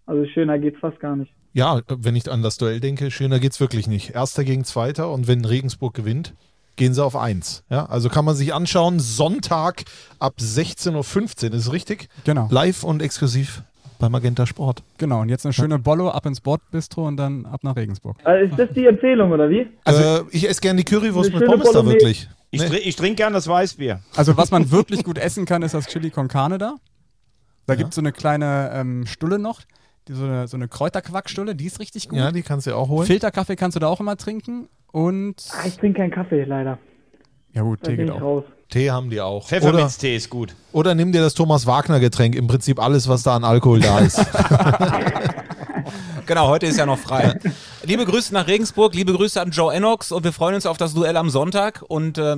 Also schöner geht's fast gar nicht. Ja, wenn ich an das Duell denke, schöner geht's wirklich nicht. Erster gegen Zweiter und wenn Regensburg gewinnt, gehen sie auf eins. Ja, also kann man sich anschauen, Sonntag ab 16.15 Uhr, ist es richtig? Genau. Live und exklusiv bei Magenta Sport. Genau, und jetzt eine schöne Bollo ab ins Bordbistro und dann ab nach Regensburg. Also ist das die Empfehlung, oder wie? Also äh, ich esse gerne die Currywurst mit Pommes da wirklich. Ich, nee. ich trinke gern das Weißbier. Also was man wirklich gut essen kann, ist das Chili con Carne da. Da ja. gibt es so eine kleine ähm, Stulle noch, die, so eine, so eine Kräuterquackstulle, die ist richtig gut. Ja, die kannst du auch holen. Filterkaffee kannst du da auch immer trinken und... Ah, ich trinke keinen Kaffee, leider. Ja gut, da Tee geht auch. Raus. Tee haben die auch. Pfefferminztee ist gut. Oder nimm dir das Thomas Wagner Getränk, im Prinzip alles, was da an Alkohol da ist. genau, heute ist ja noch frei. liebe Grüße nach Regensburg, liebe Grüße an Joe Enox und wir freuen uns auf das Duell am Sonntag und äh,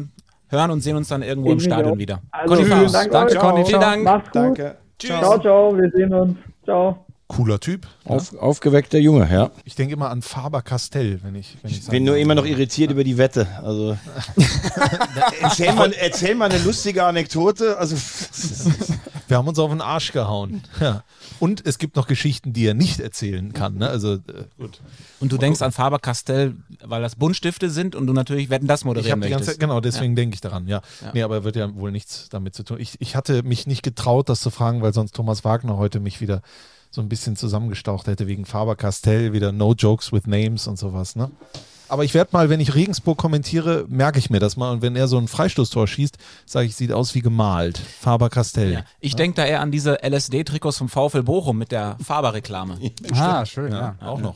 hören und sehen uns dann irgendwo im Stadion wieder. Also, vielen Dank, Danke, Conny. Vielen Dank. Macht's gut. Danke. Tschüss. Ciao, ciao. Wir sehen uns. Ciao. Cooler Typ. Auf, aufgeweckter Junge, ja. Ich denke immer an Faber Castell, wenn ich. Wenn ich, ich bin nur immer noch irritiert über die Wette. Also. erzähl, mal, erzähl mal eine lustige Anekdote. Also. Wir haben uns auf den Arsch gehauen. Ja. Und es gibt noch Geschichten, die er nicht erzählen kann. Ne? Also, äh, gut. Und du denkst an Faber Castell, weil das Buntstifte sind und du natürlich Wetten das moderieren ich möchtest. Ganze, genau, deswegen ja. denke ich daran, ja. ja. Nee, aber wird ja wohl nichts damit zu tun. Ich, ich hatte mich nicht getraut, das zu fragen, weil sonst Thomas Wagner heute mich wieder so ein bisschen zusammengestaucht hätte wegen Faber Castell, wieder No Jokes with Names und sowas, ne? Aber ich werde mal, wenn ich Regensburg kommentiere, merke ich mir das mal. Und wenn er so ein Freistoßtor schießt, sage ich, sieht aus wie gemalt. Faber Castell. Ja. Ich ja? denke da eher an diese LSD-Trikots vom VfL Bochum mit der Faber-Reklame. ah, schön, ja. Auch noch.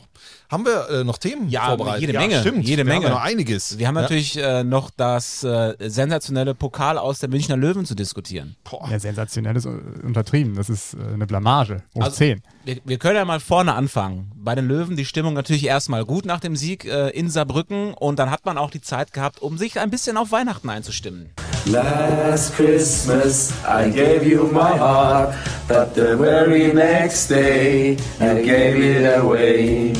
Haben wir äh, noch Themen ja, vorbereitet? Jede Menge. Ja, stimmt. Jede Menge. Wir haben noch einiges. Wir haben natürlich äh, noch das äh, sensationelle Pokal aus der Münchner Löwen zu diskutieren. Boah. Ja, sensationell ist untertrieben. Das ist äh, eine Blamage. Hoch also, 10. Wir, wir, können ja mal vorne anfangen. Bei den Löwen die Stimmung natürlich erstmal gut nach dem Sieg äh, in Saarbrücken und dann hat man auch die Zeit gehabt, um sich ein bisschen auf Weihnachten einzustimmen. Last Christmas I gave you my heart, but the very next day I gave it away.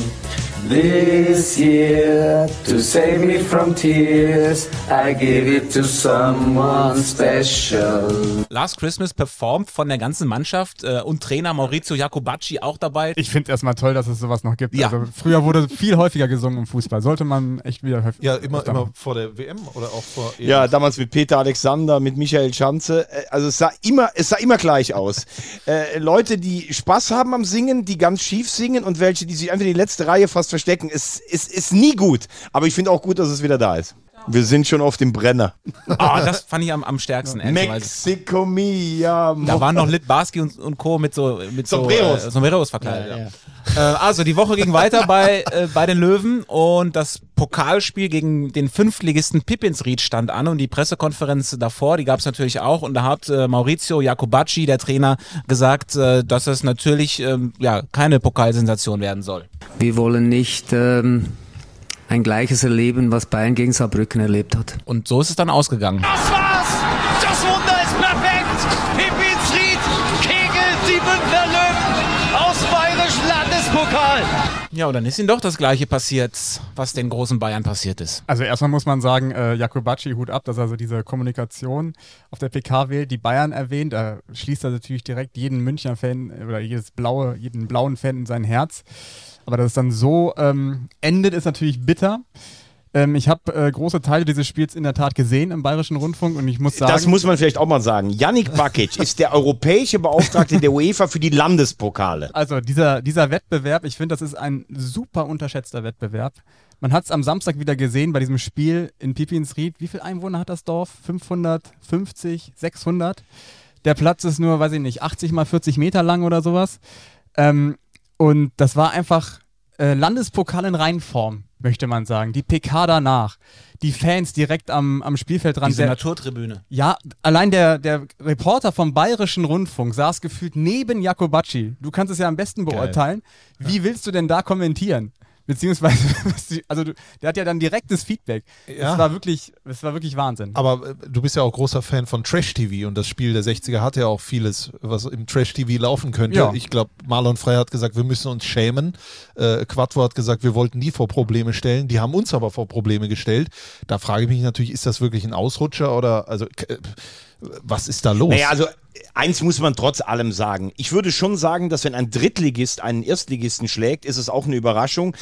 This year, to save me from tears, I give it to someone special. Last Christmas performt von der ganzen Mannschaft äh, und Trainer Maurizio Jacobacci auch dabei. Ich finde es erstmal toll, dass es sowas noch gibt. Ja. Also, früher wurde viel häufiger gesungen im Fußball. Sollte man echt wieder häufiger. Ja, immer, immer vor der WM oder auch vor. EM. Ja, damals mit Peter Alexander, mit Michael Schanze. Äh, also es sah immer, es sah immer gleich aus. äh, Leute, die Spaß haben am Singen, die ganz schief singen und welche, die sich einfach in die letzte Reihe fast verstecken. Es ist, ist nie gut. Aber ich finde auch gut, dass es wieder da ist. Wir sind schon auf dem Brenner. Ah, oh, das fand ich am, am stärksten. Mexico Mia. Da waren noch Litbarski und, und Co. mit so mit Sombreros, so, äh, Sombreros verkleidet. Ja, ja. Äh, also die Woche ging weiter bei, äh, bei den Löwen und das Pokalspiel gegen den Fünftligisten Pippinsried stand an und die Pressekonferenz davor, die gab es natürlich auch und da hat äh, Maurizio Jacobacci, der Trainer, gesagt, äh, dass es natürlich ähm, ja keine Pokalsensation werden soll. Wir wollen nicht ähm ein gleiches erleben, was Bayern gegen Saarbrücken erlebt hat. Und so ist es dann ausgegangen. Das war's! Das Wunder ist perfekt! Pippins Ried kegelt die Bündner Löwen aus bayerisch Landespokal. Ja, und dann ist ihnen doch das Gleiche passiert, was den großen Bayern passiert ist. Also erstmal muss man sagen, äh, Jakobacci, Hut ab, dass er so diese Kommunikation auf der PK wählt, die Bayern erwähnt. Er schließt da natürlich direkt jeden Münchner-Fan oder jedes blaue, jeden blauen Fan in sein Herz. Aber dass es dann so ähm, endet, ist natürlich bitter. Ähm, ich habe äh, große Teile dieses Spiels in der Tat gesehen im Bayerischen Rundfunk und ich muss sagen. Das muss man vielleicht auch mal sagen. Yannick Bakic ist der europäische Beauftragte der UEFA für die Landespokale. Also dieser, dieser Wettbewerb, ich finde, das ist ein super unterschätzter Wettbewerb. Man hat es am Samstag wieder gesehen bei diesem Spiel in Pipinsried. Wie viele Einwohner hat das Dorf? 550, 600? Der Platz ist nur, weiß ich nicht, 80 mal 40 Meter lang oder sowas. Ähm, und das war einfach äh, Landespokal in Reinform, möchte man sagen. Die PK danach, die Fans direkt am, am Spielfeld dran. Diese Der- Naturtribüne. ja, allein der, der Reporter vom Bayerischen Rundfunk saß gefühlt neben Jakobacci. Du kannst es ja am besten beurteilen. Wie willst du denn da kommentieren? Beziehungsweise, also du, der hat ja dann direktes Feedback. Ja. Es war wirklich, es war wirklich Wahnsinn. Aber äh, du bist ja auch großer Fan von Trash-TV und das Spiel der 60er hat ja auch vieles, was im Trash-TV laufen könnte. Ja. Ich glaube, Marlon Frey hat gesagt, wir müssen uns schämen. Äh, Quattro hat gesagt, wir wollten die vor Probleme stellen. Die haben uns aber vor Probleme gestellt. Da frage ich mich natürlich, ist das wirklich ein Ausrutscher oder also äh, was ist da los? Naja, also eins muss man trotz allem sagen. Ich würde schon sagen, dass wenn ein Drittligist einen Erstligisten schlägt, ist es auch eine Überraschung.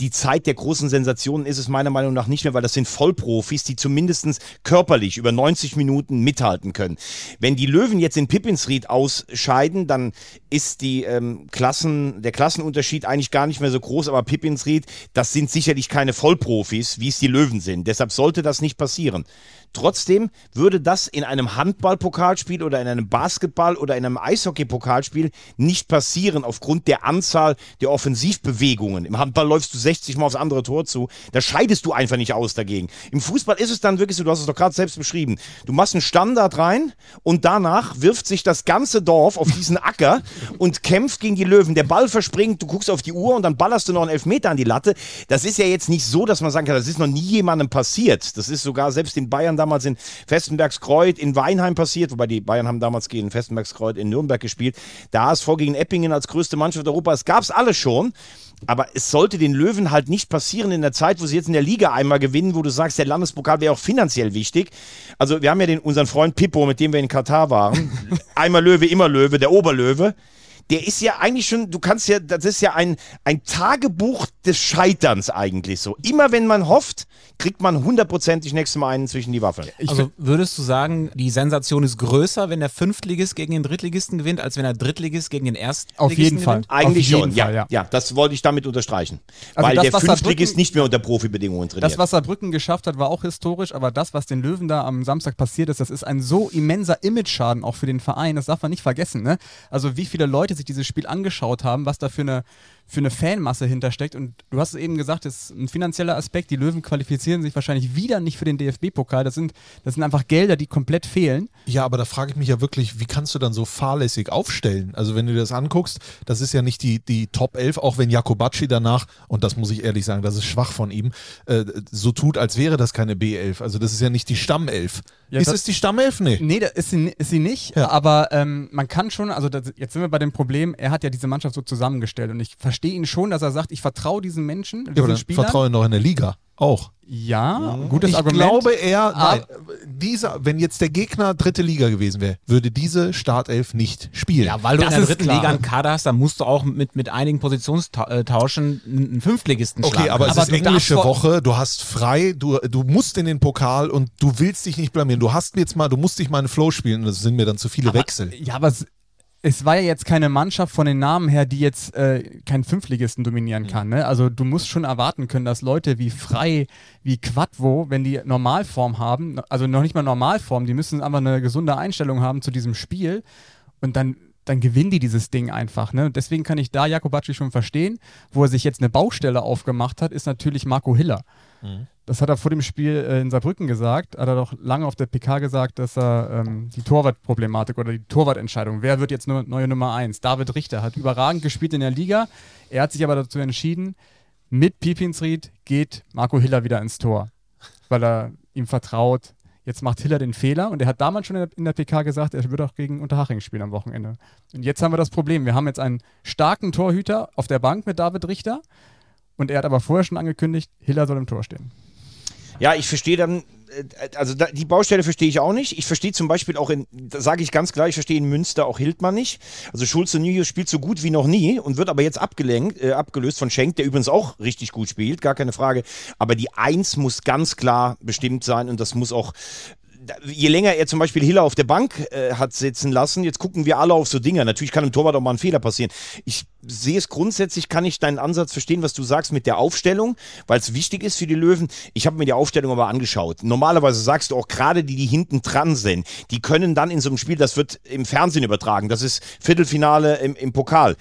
Die Zeit der großen Sensationen ist es meiner Meinung nach nicht mehr, weil das sind Vollprofis, die zumindest körperlich über 90 Minuten mithalten können. Wenn die Löwen jetzt in Pippinsried ausscheiden, dann ist die ähm, Klassen, der Klassenunterschied eigentlich gar nicht mehr so groß, aber Pippinsried, das sind sicherlich keine Vollprofis, wie es die Löwen sind. Deshalb sollte das nicht passieren. Trotzdem würde das in einem Handball-Pokalspiel oder in einem Basketball- oder in einem Eishockey-Pokalspiel nicht passieren aufgrund der Anzahl der Offensivbewegungen. Im Handball läufst du 60 Mal aufs andere Tor zu. Da scheidest du einfach nicht aus dagegen. Im Fußball ist es dann wirklich so, du hast es doch gerade selbst beschrieben. Du machst einen Standard rein und danach wirft sich das ganze Dorf auf diesen Acker und kämpft gegen die Löwen. Der Ball verspringt, du guckst auf die Uhr und dann ballerst du noch einen Elfmeter an die Latte. Das ist ja jetzt nicht so, dass man sagen kann, das ist noch nie jemandem passiert. Das ist sogar selbst in Bayern damals in Festenbergskreuth, in Weinheim passiert, wobei die Bayern haben damals gegen Festenbergskreuth in Nürnberg gespielt. Da ist vor gegen Eppingen als größte Mannschaft Europas. Gab es alles schon. Aber es sollte den Löwen halt nicht passieren in der Zeit, wo sie jetzt in der Liga einmal gewinnen, wo du sagst, der Landespokal wäre auch finanziell wichtig. Also wir haben ja den, unseren Freund Pippo, mit dem wir in Katar waren. einmal Löwe, immer Löwe, der Oberlöwe. Der ist ja eigentlich schon, du kannst ja, das ist ja ein, ein Tagebuch des Scheiterns eigentlich so. Immer wenn man hofft, kriegt man hundertprozentig nächstes Mal einen zwischen die Waffeln. Also würdest du sagen, die Sensation ist größer, wenn der Fünftligist gegen den Drittligisten gewinnt, als wenn der Drittligist gegen den Erstligisten Auf jeden Fall. gewinnt? Eigentlich Auf jeden schon, ja, Fall, ja. ja. das wollte ich damit unterstreichen. Also Weil das, der Fünftligist nicht mehr unter Profibedingungen trainiert. Das, was Saarbrücken geschafft hat, war auch historisch, aber das, was den Löwen da am Samstag passiert ist, das ist ein so immenser Image-Schaden auch für den Verein, das darf man nicht vergessen. Ne? Also wie viele Leute sich dieses Spiel angeschaut haben, was da für eine, für eine Fanmasse hintersteckt. Und du hast es eben gesagt, das ist ein finanzieller Aspekt. Die Löwen qualifizieren sich wahrscheinlich wieder nicht für den DFB-Pokal. Das sind, das sind einfach Gelder, die komplett fehlen. Ja, aber da frage ich mich ja wirklich, wie kannst du dann so fahrlässig aufstellen? Also wenn du dir das anguckst, das ist ja nicht die, die Top 11, auch wenn Jakobacci danach, und das muss ich ehrlich sagen, das ist schwach von ihm, äh, so tut, als wäre das keine B11. Also das ist ja nicht die Stammelf. Ja, ist das- es die Stammelf? Nee. Nee, das ist sie, ist sie nicht, Ja. aber ähm, man kann schon, also das, jetzt sind wir bei dem Problem, er hat ja diese Mannschaft so zusammengestellt und ich verstehe ihn schon, dass er sagt, ich vertraue diesen Menschen, Ja, aber diesen dann Spielern. vertraue noch in der Liga. Auch. Ja, gutes ich Argument. glaube eher, Ah. nein, dieser, wenn jetzt der Gegner dritte Liga gewesen wäre, würde diese Startelf nicht spielen. Ja, weil du Das in der dritten klar. Liga einen Kader hast, dann musst du auch mit, mit einigen Positionstauschen einen Fünftligisten Okay, schlagen. aber es Aber ist du englische Woche, du hast frei, du, du musst in den Pokal und du willst dich nicht blamieren. Du hast jetzt mal, du musst dich mal einen Flow spielen und das sind mir dann zu viele Wechsel. Ja, aber es, war ja jetzt keine Mannschaft von den Namen her, die jetzt äh, keinen Fünftligisten dominieren kann. Ne? Also du musst schon erwarten können, dass Leute wie Frei, wie Quadvo, wenn die Normalform haben, also noch nicht mal Normalform, die müssen einfach eine gesunde Einstellung haben zu diesem Spiel und dann dann gewinnen die dieses Ding einfach. Ne? Und deswegen kann ich da Jakobacci schon verstehen. Wo er sich jetzt eine Baustelle aufgemacht hat, ist natürlich Marco Hiller. Das hat er vor dem Spiel äh, in Saarbrücken gesagt, hat er doch lange auf der PK gesagt, dass er ähm, die Torwartproblematik oder die Torwartentscheidung, wer wird jetzt neue Nummer 1? David Richter hat überragend gespielt in der Liga. Er hat sich aber dazu entschieden, mit Pipinsried geht Marco Hiller wieder ins Tor, weil er ihm vertraut. Jetzt macht Hiller den Fehler und er hat damals schon in der, in der PK gesagt, er wird auch gegen Unterhaching spielen am Wochenende. Und jetzt haben wir das Problem. Wir haben jetzt einen starken Torhüter auf der Bank mit David Richter und er hat aber vorher schon angekündigt, Hiller soll im Tor stehen. Ja, ich verstehe dann, äh, also die Baustelle verstehe ich auch nicht. Ich verstehe zum Beispiel auch in, sage ich ganz klar, ich verstehe in Münster auch Hildmann nicht. Also Schulze Nüjes spielt so gut wie noch nie und wird aber jetzt abgelenkt, äh, abgelöst von Schenk, der übrigens auch richtig gut spielt, gar keine Frage. Aber die Eins muss ganz klar bestimmt sein und das muss auch je länger er zum Beispiel Hiller auf der Bank äh, hat sitzen lassen, jetzt gucken wir alle auf so Dinger. Natürlich kann im Torwart auch mal ein Fehler passieren. Ich sehe es grundsätzlich, kann ich deinen Ansatz verstehen, was du sagst mit der Aufstellung, weil es wichtig ist für die Löwen. Ich habe mir die Aufstellung aber angeschaut. Normalerweise sagst du auch gerade die, die hinten dran sind, die können dann in so einem Spiel, das wird im Fernsehen übertragen, das ist Viertelfinale im, im Pokal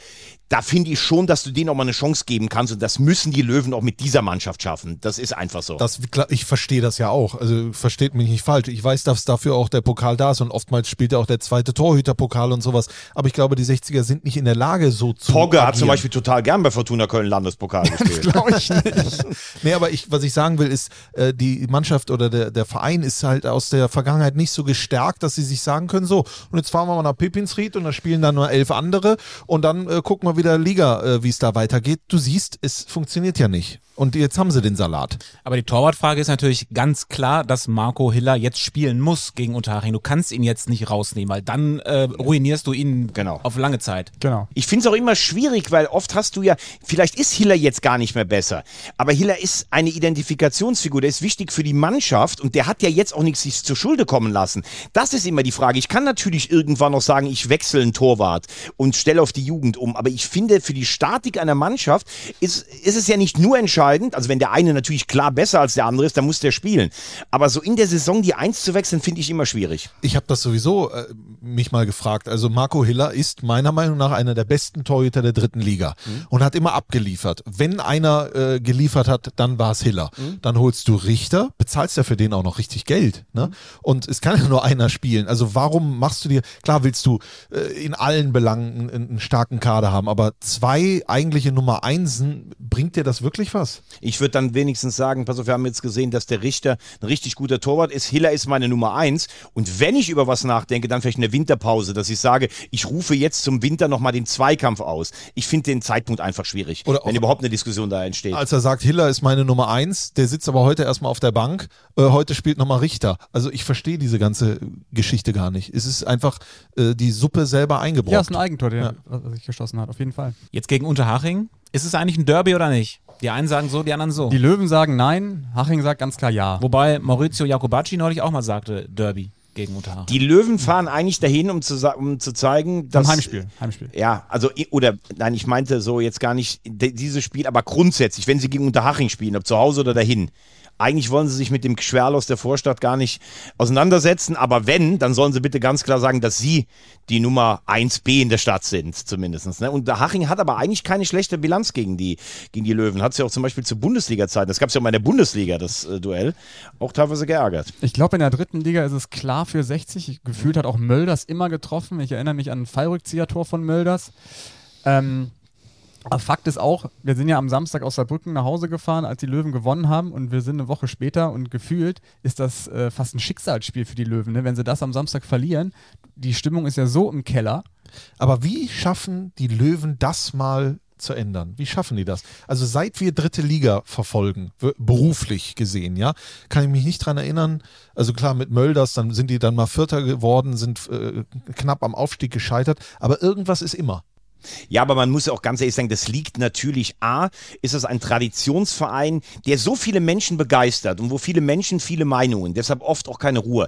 da finde ich schon, dass du denen auch mal eine Chance geben kannst und das müssen die Löwen auch mit dieser Mannschaft schaffen. Das ist einfach so. Das, ich verstehe das ja auch. Also versteht mich nicht falsch. Ich weiß, dass dafür auch der Pokal da ist und oftmals spielt ja auch der zweite Torhüterpokal und sowas. Aber ich glaube, die 60er sind nicht in der Lage, so zu. Agieren. hat zum Beispiel total gern bei Fortuna Köln Landespokal gespielt. glaube ich nicht. nee, aber ich, was ich sagen will, ist, äh, die Mannschaft oder der, der Verein ist halt aus der Vergangenheit nicht so gestärkt, dass sie sich sagen können, so, und jetzt fahren wir mal nach Pipinsried und da spielen dann nur elf andere und dann äh, gucken wir wieder Liga, äh, wie es da weitergeht. Du siehst, es funktioniert ja nicht. Und jetzt haben sie den Salat. Aber die Torwartfrage ist natürlich ganz klar, dass Marco Hiller jetzt spielen muss gegen Unterhaching. Du kannst ihn jetzt nicht rausnehmen, weil dann äh, ruinierst du ihn Genau. auf lange Zeit. Genau. Ich finde es auch immer schwierig, weil oft hast du ja, vielleicht ist Hiller jetzt gar nicht mehr besser, aber Hiller ist eine Identifikationsfigur, der ist wichtig für die Mannschaft und der hat ja jetzt auch nichts sich zur Schulde kommen lassen. Das ist immer die Frage. Ich kann natürlich irgendwann noch sagen, ich wechsle einen Torwart und stelle auf die Jugend um, aber ich finde, für die Statik einer Mannschaft ist, ist es ja nicht nur entscheidend, also wenn der eine natürlich klar besser als der andere ist, dann muss der spielen. Aber so in der Saison die Eins zu wechseln, finde ich immer schwierig. Ich habe das sowieso äh, mich mal gefragt. Also Marco Hiller ist meiner Meinung nach einer der besten Torhüter der dritten Liga und hat immer abgeliefert. Wenn einer äh, geliefert hat, dann war es Hiller. Dann holst du Richter, bezahlst ja für den auch noch richtig Geld. Ne? Und es kann ja nur einer spielen. Also warum machst du dir, klar willst du äh, in allen Belangen einen, einen starken Kader haben, aber zwei eigentliche Nummer Einsen, bringt dir das wirklich was? Ich würde dann wenigstens sagen, pass auf, wir haben jetzt gesehen, dass der Richter ein richtig guter Torwart ist. Hiller ist meine Nummer eins. Und wenn ich über was nachdenke, dann vielleicht eine Winterpause, dass ich sage, ich rufe jetzt zum Winter nochmal den Zweikampf aus. Ich finde den Zeitpunkt einfach schwierig, Oder wenn überhaupt eine Diskussion da entsteht. Als er sagt, Hiller ist meine Nummer eins, der sitzt aber heute erstmal auf der Bank, äh, heute spielt nochmal Richter. Also ich verstehe diese ganze Geschichte gar nicht. Es ist einfach äh, die Suppe selber eingebrockt. Ja, ist ein Eigentor, der Ja. sich geschossen hat, auf jeden Fall. Jetzt gegen Unterhaching. Ist es eigentlich ein Derby oder nicht? Die einen sagen so, die anderen so. Die Löwen sagen nein, Haching sagt ganz klar ja. Wobei Maurizio Jacobacci neulich auch mal sagte, Derby gegen Unterhaching. Die Löwen fahren eigentlich dahin, um zu, um zu zeigen, dass. Vom Heimspiel. Heimspiel. Ja, also, oder, nein, ich meinte so jetzt gar nicht dieses Spiel, aber grundsätzlich, wenn sie gegen Unterhaching spielen, ob zu Hause oder dahin. Eigentlich wollen sie sich mit dem Schwerl aus der Vorstadt gar nicht auseinandersetzen, aber wenn, dann sollen sie bitte ganz klar sagen, dass sie die Nummer 1b in der Stadt sind, zumindest. Ne? Und Haching hat aber eigentlich keine schlechte Bilanz gegen die, gegen die Löwen. Hat sie auch zum Beispiel zu Bundesliga-Zeiten, das gab es ja mal in der Bundesliga, das äh, Duell, auch teilweise geärgert. Ich glaube, in der dritten Liga ist es klar für 60. Gefühlt hat auch Mölders immer getroffen. Ich erinnere mich an ein Fallrückzieher-Tor von Mölders. Ähm, aber Fakt ist auch, wir sind ja am Samstag aus Saarbrücken nach Hause gefahren, als die Löwen gewonnen haben und wir sind eine Woche später und gefühlt ist das äh, fast ein Schicksalsspiel für die Löwen. Ne? Wenn sie das am Samstag verlieren, die Stimmung ist ja so im Keller. Aber wie schaffen die Löwen das mal zu ändern? Wie schaffen die das? Also seit wir dritte Liga verfolgen, beruflich gesehen, ja, kann ich mich nicht dran erinnern. Also klar, mit Mölders, dann sind die dann mal Vierter geworden, sind äh, knapp am Aufstieg gescheitert, aber irgendwas ist immer. Ja, aber man muss auch ganz ehrlich sagen, das liegt natürlich, A, ist es ein Traditionsverein, der so viele Menschen begeistert und wo viele Menschen viele Meinungen, deshalb oft auch keine Ruhe.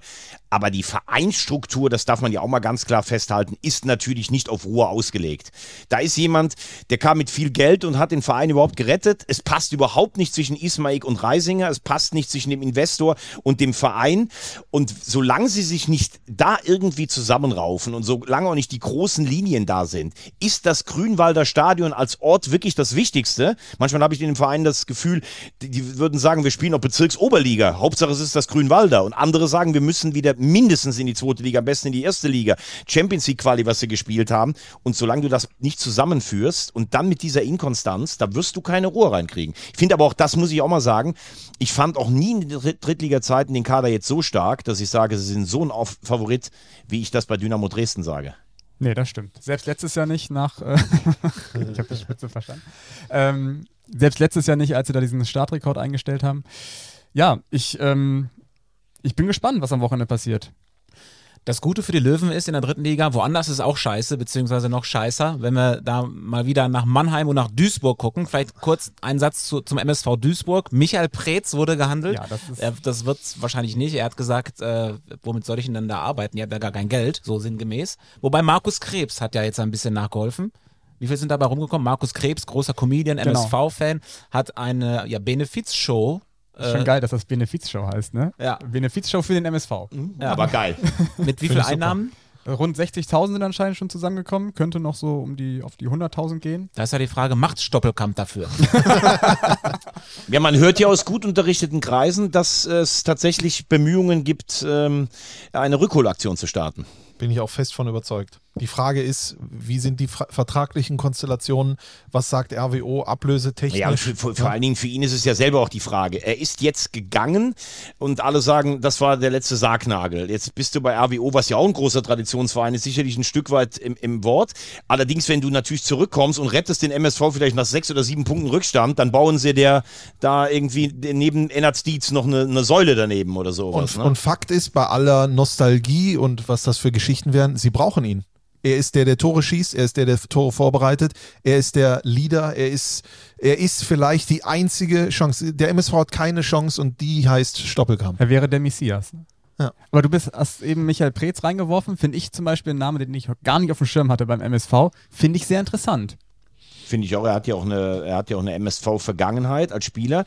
Aber die Vereinsstruktur, das darf man ja auch mal ganz klar festhalten, ist natürlich nicht auf Ruhe ausgelegt. Da ist jemand, der kam mit viel Geld und hat den Verein überhaupt gerettet. Es passt überhaupt nicht zwischen Ismaik und Reisinger, es passt nicht zwischen dem Investor und dem Verein. Und solange sie sich nicht da irgendwie zusammenraufen und solange auch nicht die großen Linien da sind, ist das Grünwalder Stadion als Ort wirklich das Wichtigste. Manchmal habe ich in dem Verein das Gefühl, die, würden sagen, wir spielen auch Bezirksoberliga. Hauptsache es ist das Grünwalder. Und andere sagen, wir müssen wieder mindestens in die zweite Liga, am besten in die erste Liga. Champions League Quali, was sie gespielt haben. Und solange du das nicht zusammenführst und dann mit dieser Inkonstanz, da wirst du keine Ruhe reinkriegen. Ich finde aber auch, das muss ich auch mal sagen, ich fand auch nie in den Dritt- Drittliga-Zeiten den Kader jetzt so stark, dass ich sage, sie sind so ein Favorit, wie ich das bei Dynamo Dresden sage. Nee, das stimmt. Selbst letztes Jahr nicht nach. Äh, ich habe die Spitze verstanden. Ähm, selbst letztes Jahr nicht, als sie da diesen Startrekord eingestellt haben. Ja, ich, ähm, ich bin gespannt, was am Wochenende passiert. Das Gute für die Löwen ist in der dritten Liga, woanders ist es auch scheiße, beziehungsweise noch scheißer, wenn wir da mal wieder nach Mannheim und nach Duisburg gucken. Vielleicht kurz ein Satz zu, zum MSV Duisburg. Michael Preetz wurde gehandelt. Ja, das ist- er, das wird wahrscheinlich nicht. Er hat gesagt, äh, womit soll ich denn da arbeiten? Ihr habt ja gar kein Geld, so sinngemäß. Wobei Markus Krebs hat ja jetzt ein bisschen nachgeholfen. Wie viel sind dabei rumgekommen? Markus Krebs, großer Comedian, Genau. MSV-Fan, hat eine ja, Benefizshow. Ist schon äh, geil, dass das Benefizshow heißt, ne? Ja. Benefizshow für den MSV. Ja. Aber geil. Mit wie viel. Einnahmen? Rund 60.000 sind anscheinend schon zusammengekommen. Könnte noch so um die, auf die 100.000 gehen. Da ist ja die Frage, macht Stoppelkamp dafür? Ja, man hört ja aus gut unterrichteten Kreisen, dass es tatsächlich Bemühungen gibt, ähm, eine Rückholaktion zu starten. Bin ich auch fest von überzeugt. Die Frage ist, wie sind die vertraglichen Konstellationen? Was sagt RWO ablösetechnisch? Ja, für, für, vor allen Dingen für ihn ist es ja selber auch die Frage. Er ist jetzt gegangen und alle sagen, das war der letzte Sargnagel. Jetzt bist du bei RWO, was ja auch ein großer Traditionsverein ist, sicherlich ein Stück weit im, im Wort. Allerdings, wenn du natürlich zurückkommst und rettest den MSV vielleicht nach sechs oder sieben Punkten Rückstand, dann bauen sie der da irgendwie neben Ennard Dietz noch eine, eine Säule daneben oder sowas. Und, ne? und Fakt ist, bei aller Nostalgie und was das für Geschichten wären, sie brauchen ihn. Er ist der, der Tore schießt, er ist der, der Tore vorbereitet, er ist der Leader, er ist, er ist vielleicht die einzige Chance. Der MSV hat keine Chance und die heißt Stoppelkamp. Er wäre der Messias. Ja. Aber du bist, hast eben Michael Preetz reingeworfen, finde ich zum Beispiel einen Namen, den ich gar nicht auf dem Schirm hatte beim MSV, finde ich sehr interessant. Finde ich auch, er hat ja auch eine, er hat ja auch eine MSV-Vergangenheit als Spieler.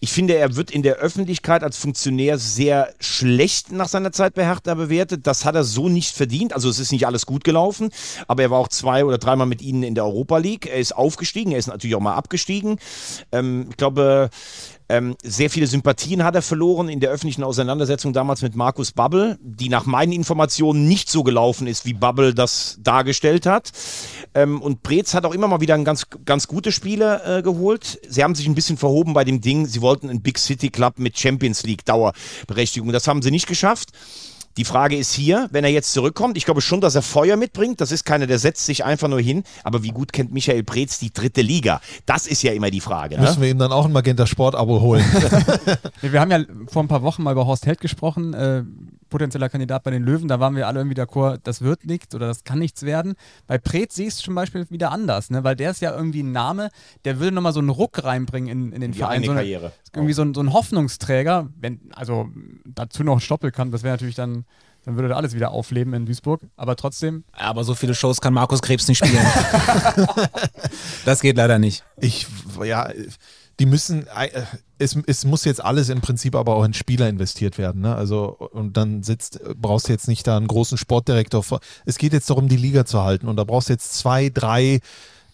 Ich finde, er wird in der Öffentlichkeit als Funktionär sehr schlecht nach seiner Zeit bei Hertha bewertet. Das hat er so nicht verdient. Also es ist nicht alles gut gelaufen, aber er war auch zwei oder dreimal mit ihnen in der Europa League. Er ist aufgestiegen, er ist natürlich auch mal abgestiegen. Ähm, ich glaube, ähm, sehr viele Sympathien hat er verloren in der öffentlichen Auseinandersetzung damals mit Markus Babbel, die nach meinen Informationen nicht so gelaufen ist, wie Babbel das dargestellt hat. Ähm, und Preetz hat auch immer mal wieder ein ganz, ganz gute Spiele äh, geholt. Sie haben sich ein bisschen verhoben bei dem Ding. Sie wollten einen Big City Club mit Champions League Dauerberechtigung. Das haben sie nicht geschafft. Die Frage ist hier, wenn er jetzt zurückkommt, ich glaube schon, dass er Feuer mitbringt. Das ist keiner, der setzt sich einfach nur hin. Aber wie gut kennt Michael Preetz die dritte Liga? Das ist ja immer die Frage. Ne? Müssen wir ihm dann auch ein Magenta Sport-Abo holen. Wir haben ja vor ein paar Wochen mal über Horst Held gesprochen, äh, potenzieller Kandidat bei den Löwen. Da waren wir alle irgendwie d'accord, das wird nichts oder das kann nichts werden. Bei Preetz sehe ich es zum Beispiel wieder anders, ne? weil der ist ja irgendwie ein Name, der will nochmal so einen Ruck reinbringen in, in den Die Verein. so eine, Karriere. Irgendwie so ein, so ein Hoffnungsträger. Wenn, also dazu noch Stoppelkamp, das wäre natürlich dann, dann würde da alles wieder aufleben in Duisburg. Aber trotzdem, Aber so viele Shows kann Markus Krebs nicht spielen. das geht leider nicht. Ich, ja, die müssen, äh, es, es muss jetzt alles im Prinzip aber auch in Spieler investiert werden. Ne? Also, und dann sitzt, brauchst du jetzt nicht da einen großen Sportdirektor vor. Es geht jetzt darum, die Liga zu halten. Und da brauchst du jetzt zwei, drei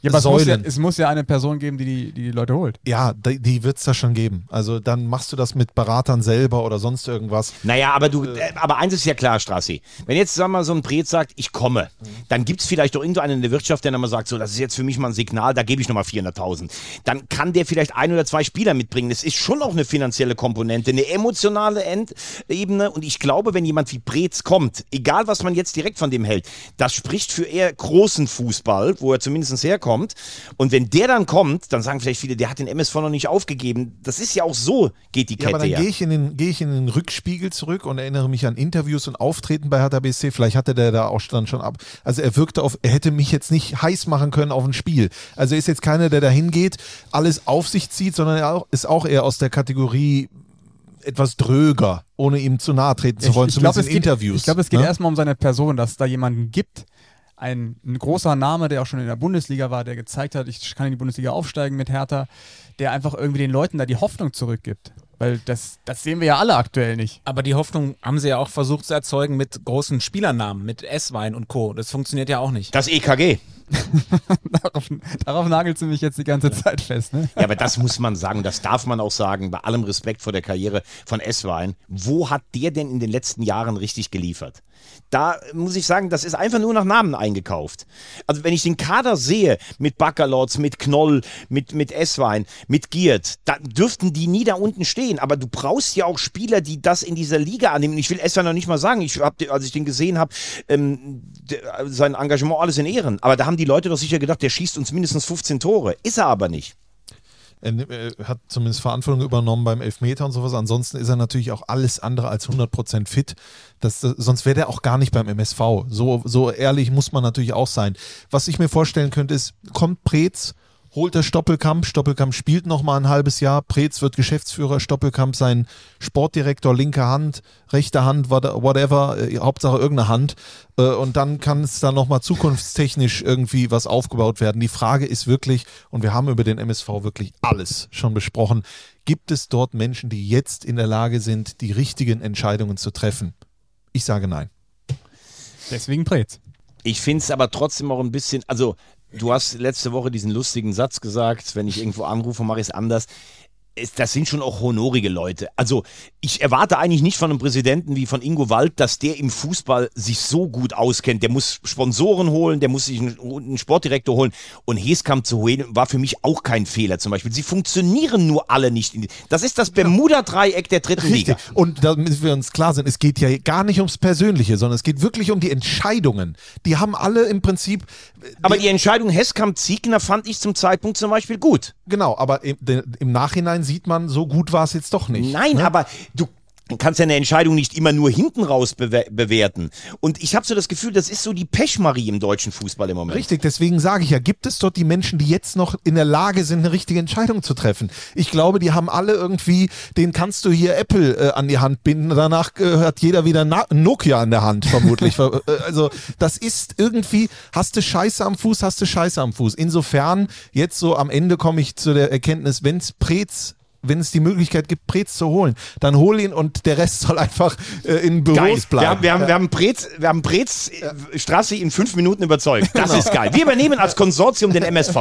ja, aber es muss ja, Säulen. es muss ja eine Person geben, die die, die, die Leute holt. Ja, die, die wird es da schon geben. Also dann machst du das mit Beratern selber oder sonst irgendwas. Naja, aber du, äh, aber eins ist ja klar, Strassi. Wenn jetzt, sag mal, so ein Preetz sagt, ich komme, dann gibt es vielleicht doch irgendeinen in der Wirtschaft, der dann mal sagt, so, das ist jetzt für mich mal ein Signal, da gebe ich nochmal 400.000. Dann kann der vielleicht ein oder zwei Spieler mitbringen. Das ist schon auch eine finanzielle Komponente, eine emotionale End Ebene. Und ich glaube, wenn jemand wie Preetz kommt, egal was man jetzt direkt von dem hält, das spricht für eher großen Fußball, wo er zumindest herkommt. Und wenn der dann kommt, dann sagen vielleicht viele, der hat den MSV noch nicht aufgegeben. Das ist ja auch so, geht die Ja, Kette aber dann ja. gehe ich, in den- gehe ich in den Rückspiegel zurück und erinnere mich an Interviews und Auftreten bei Hertha BSC. Vielleicht hatte der da auch dann schon ab. Also er wirkte auf, er hätte mich jetzt nicht heiß machen können auf ein Spiel. Also er ist jetzt keiner, der da hingeht, alles auf sich zieht, sondern er ist auch eher aus der Kategorie etwas dröger, ohne ihm zu nahe treten zu wollen, ich glaube, zumindest es in geht, Interviews. Ich glaube, es geht ne? erstmal um seine Person, dass es da jemanden gibt, ein, ein großer Name, der auch schon in der Bundesliga war, der gezeigt hat, ich kann in die Bundesliga aufsteigen mit Hertha, der einfach irgendwie den Leuten da die Hoffnung zurückgibt. Weil das, das sehen wir ja alle aktuell nicht. Aber die Hoffnung haben sie ja auch versucht zu erzeugen mit großen Spielernamen, mit S-Wein und Co. Das funktioniert ja auch nicht. Das EKG. darauf, darauf nagelt sie mich jetzt die ganze Zeit fest. Ne? Ja, aber das muss man sagen, das darf man auch sagen, bei allem Respekt vor der Karriere von Esswein. Wo hat der denn in den letzten Jahren richtig geliefert? Da muss ich sagen, das ist einfach nur nach Namen eingekauft. Also wenn ich den Kader sehe mit Baccalords, mit Knoll, mit, mit Esswein, mit Giert, da dürften die nie da unten stehen. Aber du brauchst ja auch Spieler, die das in dieser Liga annehmen. Ich will Esswein noch nicht mal sagen, ich hab, als ich den gesehen habe, ähm, sein Engagement alles in Ehren. Aber da haben die Leute doch sicher gedacht, der schießt uns mindestens 15 Tore. Ist er aber nicht. Er hat zumindest Verantwortung übernommen beim Elfmeter und sowas. Ansonsten ist er natürlich auch alles andere als 100% fit. Das, sonst wäre der auch gar nicht beim MSV. So, so ehrlich muss man natürlich auch sein. Was ich mir vorstellen könnte, ist, kommt Preetz, holt der Stoppelkamp. Stoppelkamp spielt noch mal ein halbes Jahr. Preetz wird Geschäftsführer. Stoppelkamp sein Sportdirektor, linke Hand, rechte Hand, what- whatever, äh, Hauptsache irgendeine Hand. Äh, und dann kann es dann noch mal zukunftstechnisch irgendwie was aufgebaut werden. Die Frage ist wirklich, und wir haben über den MSV wirklich alles schon besprochen, gibt es dort Menschen, die jetzt in der Lage sind, die richtigen Entscheidungen zu treffen? Ich sage nein. Deswegen Preetz. Ich finde es aber trotzdem auch ein bisschen, also du hast letzte Woche diesen lustigen Satz gesagt, wenn ich irgendwo anrufe, mache ich es anders. Das sind schon auch honorige Leute. Also ich erwarte eigentlich nicht von einem Präsidenten wie von Ingo Wald, dass der im Fußball sich so gut auskennt. Der muss Sponsoren holen, der muss sich einen, einen Sportdirektor holen. Und Heskamp zu holen war für mich auch kein Fehler zum Beispiel. Sie funktionieren nur alle nicht. Das ist das Bermuda-Dreieck der dritten Liga. Richtig. Und damit wir uns klar sind, es geht ja gar nicht ums Persönliche, sondern es geht wirklich um die Entscheidungen. Die haben alle im Prinzip. Aber die Entscheidung Heskamp-Ziegner fand ich zum Zeitpunkt zum Beispiel gut. Genau, aber im, im Nachhinein sieht man, so gut war es jetzt doch nicht. Nein, ne? aber du kannst ja eine Entscheidung nicht immer nur hinten raus bewe bewerten. Und ich habe so das Gefühl, das ist so die Pechmarie im deutschen Fußball im Moment. Richtig, deswegen sage ich ja, gibt es dort die Menschen, die jetzt noch in der Lage sind, eine richtige Entscheidung zu treffen? Ich glaube, die haben alle irgendwie, den kannst du hier Apple äh, an die Hand binden, danach äh, hat jeder wieder Na Nokia an der Hand, vermutlich. Äh, also das ist irgendwie, hast du Scheiße am Fuß, hast du Scheiße am Fuß. Insofern, jetzt so am Ende komme ich zu der Erkenntnis, wenn es Prez wenn es die Möglichkeit gibt, Prez zu holen, dann hol ihn und der Rest soll einfach äh, in Büros Geil. bleiben. Wir haben, wir haben, wir haben Brez, wir haben Brez äh, Straße in fünf Minuten überzeugt. Das ist geil. Wir übernehmen als Konsortium den MSV.